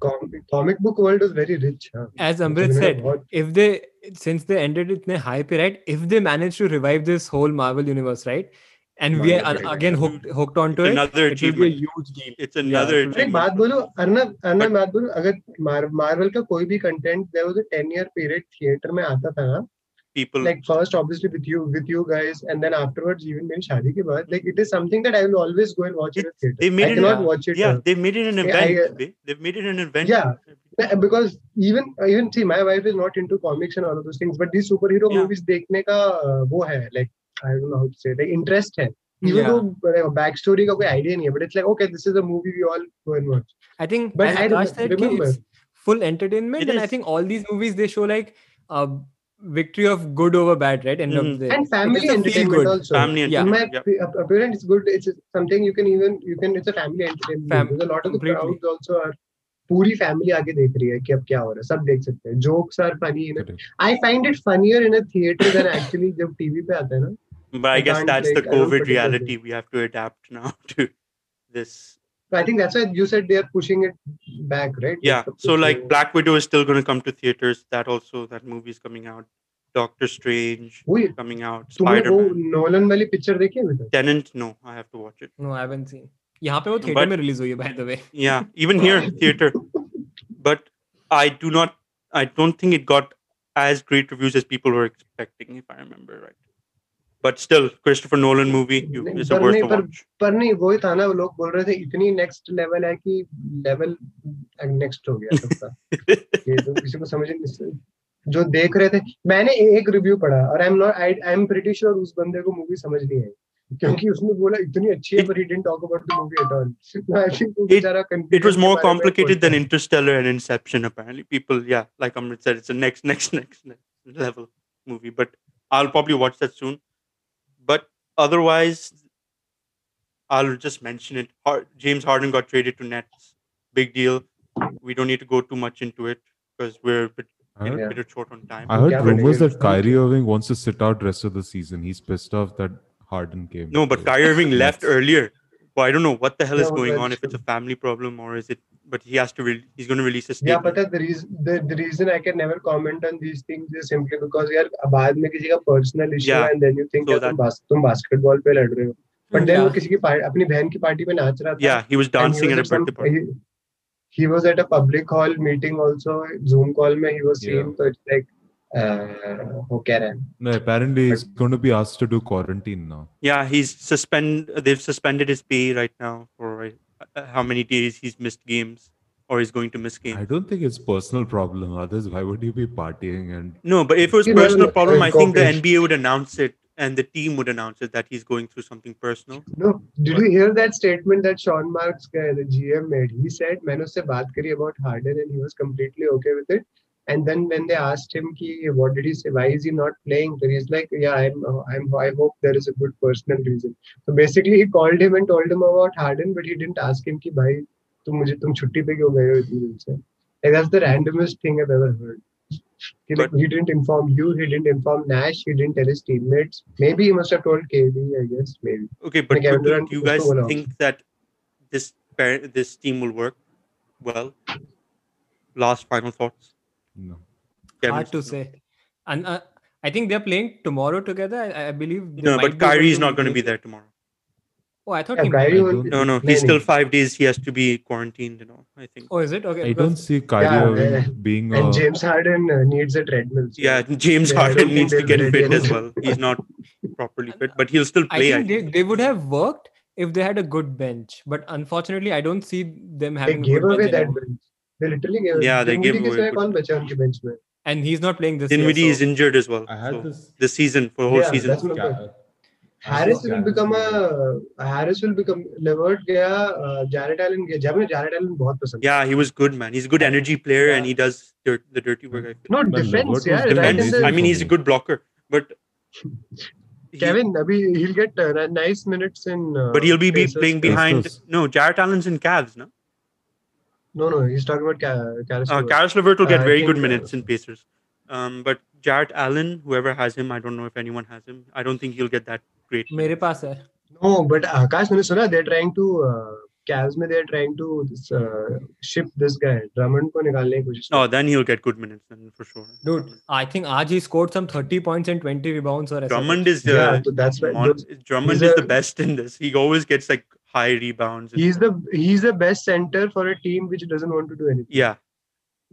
comic, book world is very rich. Huh? As Amrit said, if they since they ended it in hype, right? If they manage to revive this whole Marvel universe, right? And we are uh, again hooked hooked onto It's it. another It will be a huge deal. It's another Yeah. एक बात achievement. बोलो अर्नब अर्नब बात बोलो अगर Marvel का कोई भी content there was a 10 year period theatre में आता था ना People like first obviously with you with you guys and then afterwards even मेरी शादी के बाद like it is something that I will always go and watch it, in a theater they made I it cannot yeah. watch it yeah, uh, they made it an Yeah, I, uh, they, they've made it an event. Yeah. because even even see my wife is not into comics and all of those things but these superhero Yeah. movies देखने का uh, वो है like I don't know how to say like interest है even Yeah. though back story का कोई idea नहीं है but it's like okay this is a movie we all go and watch I think But as I Akash said, remember. it's full entertainment, It and I is. think all these movies they show like a victory of good over bad, right? End Mhm. of the day. and family is entertainment good. also Family Yeah. in my yeah. ap- appearance it's good it's something you can even you can it's a family entertainment Fam- because a lot of the completely. crowds also are पूरी family आगे देख रही है कि अब क्या हो रहा है सब देख सकते हैं jokes are funny in I find it funnier in a theatre than actually जब टीवी पे आता है ना But I, guess that's the COVID reality. We have to adapt now to this. I think that's why you said they are pushing it back, right? Yeah. So like Black Widow is still going to come to theaters. That also that movie is coming out. Doctor Strange Wait, coming out. Spider Man. Nolan वाली picture देखी Tenet? No, I have to watch it. No, I haven't seen. यहाँ पे वो theatre में release हुई है by the way. Yeah, even here theater. But I do not. I don't think it got as great reviews as people were expecting, if I remember right. but still christopher nolan movie is a worth nahin, par, watch par nahi wohi tha na log bol rahe the itni next level hai ki level next तो जो देख रहे थे मैंने एक review पढ़ा और I am not I I am pretty sure उस बंदे को मूवी समझ नहीं आई क्योंकि उसने बोला इतनी अच्छी है पर he didn't talk about the movie at all I think वो बेचारा confuse it was more complicated than Interstellar and Inception apparently people yeah like Amrit sir it's the next next next level movie but I will probably watch that soon But otherwise, I'll just mention it. James Harden got traded to Nets. Big deal. We don't need to go too much into it because we're a bit, I getting heard, a bit short on time. I heard Yeah, rumors that Kyrie Irving wants to sit out rest of the season. He's pissed off that Harden came. No, but to Kyrie Irving left earlier Well, I don't know what the hell Yeah, is well, going that's on. If it's a true. family problem or is it? But he has to. Re- he's going to release a या statement. पता है the reason the, the reason I can never comment on these things is simply because यार बाद में किसी का personal issue Yeah. है and then you think So यार तुम बास, तुम basketball पे लड़ रहे हो but then वो Yeah. किसी की पार्टी अपनी बहन की पार्टी में नाच रहा था Yeah, he was and he dancing was at a at some- birthday party. he, he was at a public hall meeting also Zoom call में he was Yeah. seen so it's like uh, वो कह रहे हैं No, apparently he's going to be asked to do quarantine now. Yeah, he's suspend. They've suspended his pay right now for uh, how many days he's missed games or he's going to miss I games. don't think it's personal problem. Others, why would you be partying and No, but if it was You know, personal problem, uh, I think the COVID. NBA would announce it and the team would announce it that he's going through something personal. No, did you hear that statement that Sean Marks, guy, the GM, made? He said, मैंने उससे बात करी about Harden and he was completely okay with it. And then when they asked him, Ki, what did he say? Why is he not playing? So he's like, yeah, I'm, uh, I'm, I hope there is a good personal reason. So basically, he called him and told him about Harden, but he didn't ask him, Ki, bhai, tum mujhe, tum chutti pe gaye ho? Like, that's the randomest thing I've ever heard. He, but, he didn't inform you. He didn't inform Nash. He didn't tell his teammates. Maybe he must have told KD. I guess maybe. Okay, but, like, but you guys think that this this team will work well? Last final thoughts no? Kevin? Hard to say. And uh, I think they're playing tomorrow together. I, I believe. No, but be Kyrie is not going to be there tomorrow. Oh, I thought Yeah, he. Kyrie I will No, no, he's still five days. He has to be quarantined. You know, I think. Oh, is it okay? I because- don't see Kyrie Yeah, uh, being And a. James Harden uh, needs a treadmill. so- Yeah, James Yeah, Harden needs to get fit as well. He's not properly fit, but he'll still I play. I think they, think. they would have worked if they had a good bench, but unfortunately, I don't see them They having a gave good away bench that anymore. bench. They literally gave. Yeah, they gave away. कौन बचा उनके bench में? And he's not playing this. Dinwiddie year, so. is injured as well. I had so this this season for whole yeah, season. That's my point. Harris will become a uh, Harris will become Levert Gaya uh, Jarrett Allen Gaya. जब मुझे Jarrett Allen बहुत पसंद yeah he was good man he's a good energy player yeah. and he does dirt, the dirty work I feel. no defense yeah defense right I mean he's a good blocker but Kevin अभी he'll get uh, nice minutes in uh, but he'll be, be playing behind no Jarrett Allen's in Cavs no no, no, he's talking about Ka- Caris. Uh, Caris Levert will get uh, very good minutes uh, in Pacers. Um, but Jarrett Allen, whoever has him, I don't know if anyone has him. I don't think he'll get that great. मेरे पास है. No, but uh, Akash, मैंने they're trying to uh, Cavs में they're trying to this, uh, ship this guy Drummond को निकालने की No, then he'll get good minutes then for sure. Dude, I think आज he scored some 30 points and 20 rebounds or. Drummond is the yeah, so that's why Drummond is a, the best in this. He always gets like high rebounds. and- he's the he's the best center for a team which doesn't want to do anything. yeah,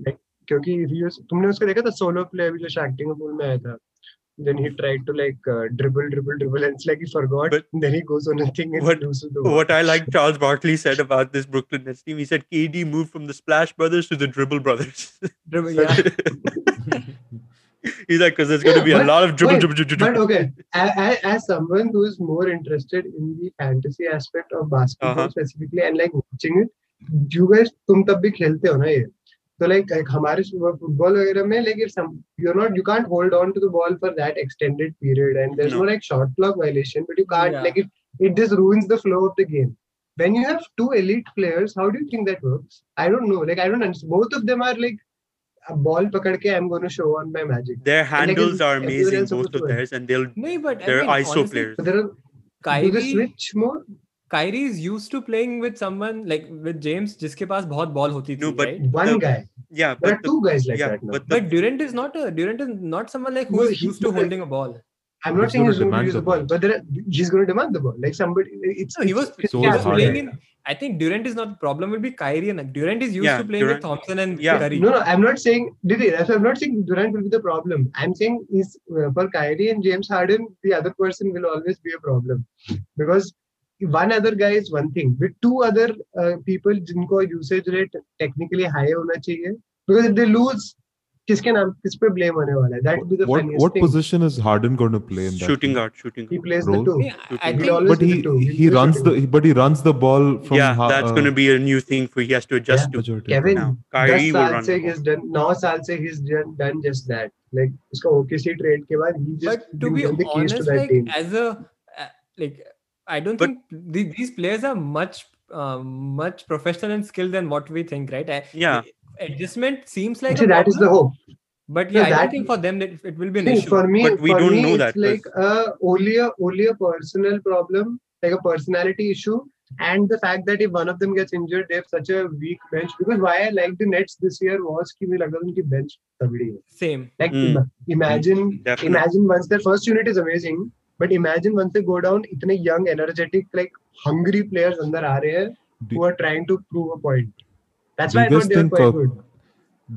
क्योंकि if you तुमने उसका देखा था solo play अभी जो शैक्टिंग pool में आया था then he tried to like uh, dribble dribble dribble and it's like he forgot But- then he goes on a thing and What- loses the ball. what I like Charles Barkley said about this Brooklyn Nets team, he said KD moved from the Splash Brothers to the Dribble Brothers. Dribble, yeah He's like, because there's going to Yeah, be a but- lot of dribble, wait, dribble, dribble, But dribble. okay, a- a- as someone who is more interested in the fantasy aspect of basketball Uh-huh. specifically and like watching it, you guys तुम तब भी खेलते हो ना ये तो like, like हमारे football वगैरह में like if some you're not you can't hold on to the ball for that extended period and there's no, No. like shot clock violation but you can't Yeah. like it it just ruins the flow of the game when you have two elite players how do you think that works I don't know like I don't understand both of them are like a ball पकड़ के I'm going to show on my magic Their handles it's are amazing, both of theirs, and they'll no but they're I mean, ISO honestly, players. but there are do they switch more Kyrie is used to playing with someone like with James जिसके पास बहुत ball होती थी No, but- right one The- guy yeah, there but are the, two guys like yeah, that now but the but Durant is not a Durant is not someone like who's used to holding a ball I'm not He's saying he's going to use the the ball, ball. but there are, he's going to demand the ball. Like somebody, it's no he was it's- So he was Harden. playing in I think Durant is not the problem will be Kyrie and Durant is used Yeah, to playing Durant- with Thompson and yeah. Curry No, no, I'm not saying. Didi, that's I'm not saying Durant will be the problem. I'm saying is uh, for Kyrie and James Harden, the other person will always be a problem because one other guy is one thing. With two other uh, people, जिनको usage rate technically high होना चाहिए, because if they lose, किसके नाम किस पे blame होने वाला है? That be the funniest thing what position is Harden gonna play in that shooting guard shooting he plays the two but he he runs the but he runs the ball from yeah that's gonna be a new thing for he has to adjust to Kevin Kyrie will run saying is done now साल से he is done just that like उसका OKC train के बाद ही just to be honest like as a like I don't think these players are much Uh, much professional and skilled than what we think, right? Yeah, adjustment seems like see a that is the problem, hope but so yeah I that- don't think for them that it will be an See, issue for me But we for don't me, know it's that, like uh, only a only a personal problem like a personality issue and the fact that if one of them gets injured they have such a weak bench because why I liked the Nets this year was कि मुझे लगा था उनकी bench तगड़ी है same like Mm. ima- imagine Definitely. imagine once their first unit is amazing but imagine once they go down इतने young energetic like hungry players अंदर आ रहे हैं Do- who are trying to prove a point that's Do why I you guys thought they were think quite uh, good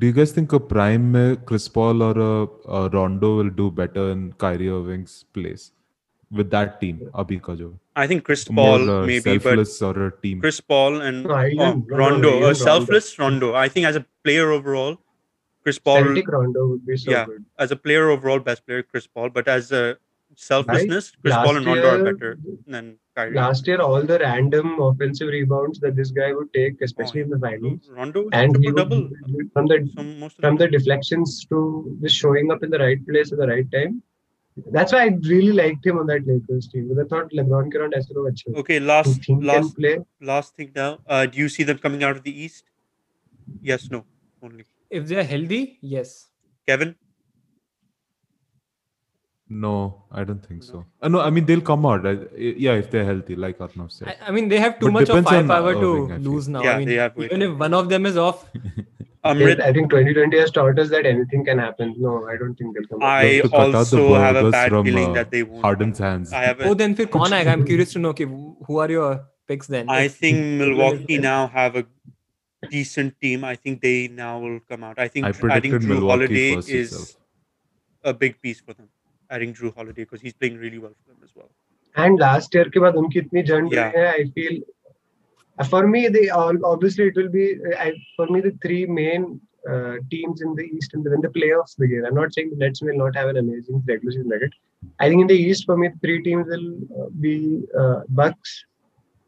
Do you guys think a prime में Chris Paul or a, a Rondo will do better in Kyrie Irving's place with that team? Abhi ka jo I think Chris more Paul uh, maybe, but or a team. Chris Paul and No, I oh, even- no, no, Rondo, even a Rondo. selfless Rondo. I think as a player overall, Chris Paul Celtic Rondo would be so yeah. good as a player overall best player Chris Paul, but as a selflessness. Chris last Paul and year, better than Kyrie. Last year, all the random offensive rebounds that this guy would take, especially oh, in the oh, finals, Rondo and he double from the Some, from the deflections to just showing up in the right place at the right time. That's why I really liked him on that Lakers team. I thought LeBron cannot aise log. Okay, last last play. last thing now. Uh, do you see them coming out of the East? Yes, no, only. If they are healthy, yes. Kevin. No, I don't think no. so. Uh, no, I mean they'll come out. Uh, yeah, if they're healthy, like Arnav said. I, I mean they have too but much of firepower to Irving, lose now. Yeah, I mean, they have even if one of them is off. Amrit, I think 2020 has taught us that anything can happen. No, I don't think they'll come. I out. also have a bad from, feeling uh, that they won't. Harden's hands. I have a, oh, then for कौन I'm curious to know. Okay, who are your picks then? I think Milwaukee now have a decent team. I think they now will come out. I think I think Jrue Milwaukee Holiday is itself. a big piece for them adding Jrue Holiday because he's playing really well for them as well. And last year के बाद उनकी इतनी जर्न yeah. I feel uh, for me they all obviously it will be uh, I, for me the three main uh, teams in the East and when the playoffs begin. I'm not saying the Nets will not have an amazing regular season record. I think in the East for me three teams will uh, be uh, Bucks,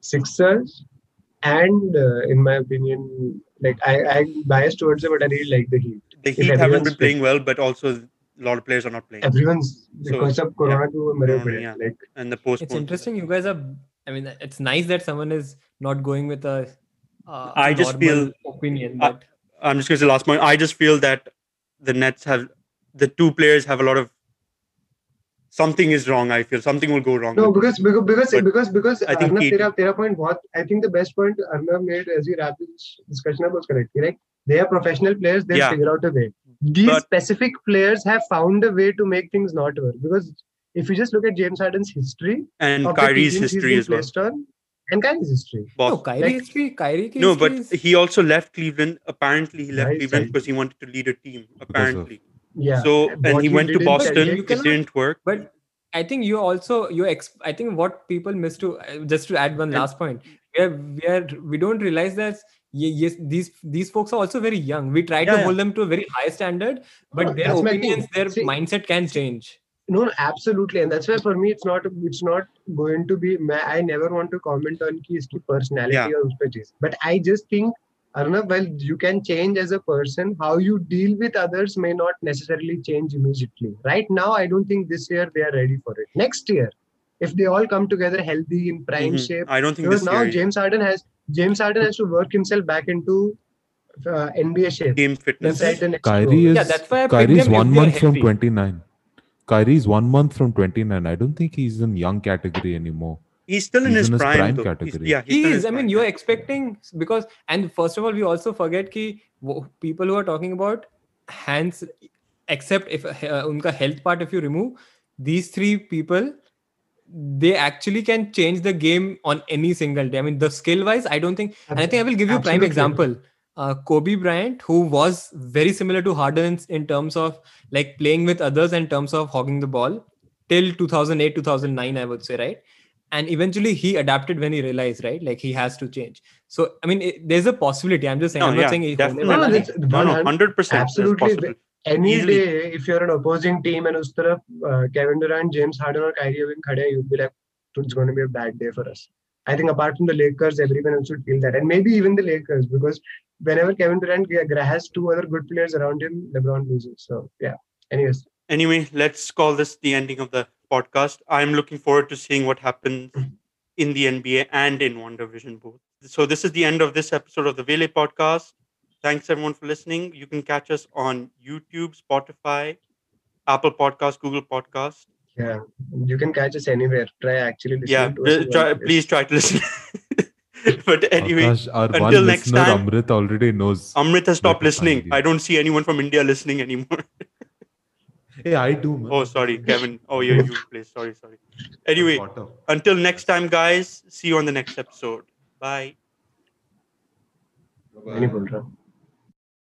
Sixers, and uh, in my opinion, like I, I'm biased towards it, but I really like the Heat. The Heat haven't been playing well, but also a lot of players are not playing. Everyone's because of Corona yeah. to um, yeah. like and the post. It's interesting. You guys are. I mean, it's nice that someone is not going with a. Uh, I just feel opinion. But... I, am just gonna say last point. I just feel that the Nets have the two players have a lot of. Something is wrong. I feel something will go wrong. No, because because because but because, because I think Arnav, tera, tera point. What I think the best point Arnav made as we wrap this discussion was correct. Right? They are professional players. They yeah. figure out a way. These But- specific players have found a way to make things not work. Because if you just look at James Harden's history and of Kyrie's history as well. on, and Kyrie's history. Boss. no Kyrie like- history Kyrie No, but is- he also left Cleveland. Apparently, he left Right, Cleveland right. because he wanted to lead a team. of- Apparently, Yeah. so and What he he went to Boston. It didn't work. but I think you also you ex- I think what people miss to uh, just to add one And- last point. We are we are we don't realize that ye- yes these these folks are also very young we try yeah, to yeah. hold them to a very high standard but no, their opinions their See, mindset can change no absolutely and that's why for me it's not it's not going to be i never want to comment on ki iski personality yeah. or uska but i just think Arnav, well, you can change as a person. How you deal with others may not necessarily change immediately. Right now, I don't think this year they are ready for it. Next year, if they all come together healthy in mm-hmm. prime mm-hmm. shape, I don't think because now year, James Harden has James Harden has to work himself back into uh, NBA shape. game fitness. Inside the Kyrie is Yeah, that's why I picked Kyrie's one month from healthy. 29. Kyrie's one month from 29. I don't think he's in young category anymore. He's still in He's his in his prime. prime though. He's- category. yeah, he's He is. I mean, you're expecting because, and first of all, we also forget कि wo- people who are talking about hands, except if uh, unka health part, if you remove these three people, they actually can change the game on any single day. I mean, the skill wise, I don't think. Absolutely. And I think I will give you a prime example. Uh, Kobe Bryant, who was very similar to Harden in terms of like playing with others and terms of hogging the ball till 2008, 2009, I would say, right? And eventually he adapted when he realized, right? Like he has to change. So, I mean, it, there's a possibility. I'm just saying, no, I'm yeah, not saying he's no, no, no, 100%. Absolutely any day if you're an opposing team and us taraf uh, Kevin Durant, James Harden or Kyrie Irving khade hain, you'd be like it's going to be a bad day for us. I think apart from the Lakers, everyone else would feel that, and maybe even the Lakers because whenever Kevin Durant has two other good players around him, LeBron loses. So yeah. Anyways, Anyway, let's call this the ending of the podcast. I'm looking forward to seeing what happens in the NBA and in WandaVision both. So this is the end of this episode of the Vele podcast. Thanks everyone for listening. You can catch us on YouTube, Spotify, Apple Podcast, Google Podcast. Yeah, you can catch us anywhere. Try actually listening. Yeah, try, please try to listen. but anyway, Akash, until next listener, time, Amrit already knows. Amrit has stopped listening. I don't see anyone from India listening anymore. hey, I do. Man. Oh, sorry, Kevin. Oh, yeah, you Please, Sorry, sorry. Anyway, until next time, guys. See you on the next episode. Bye. Bye.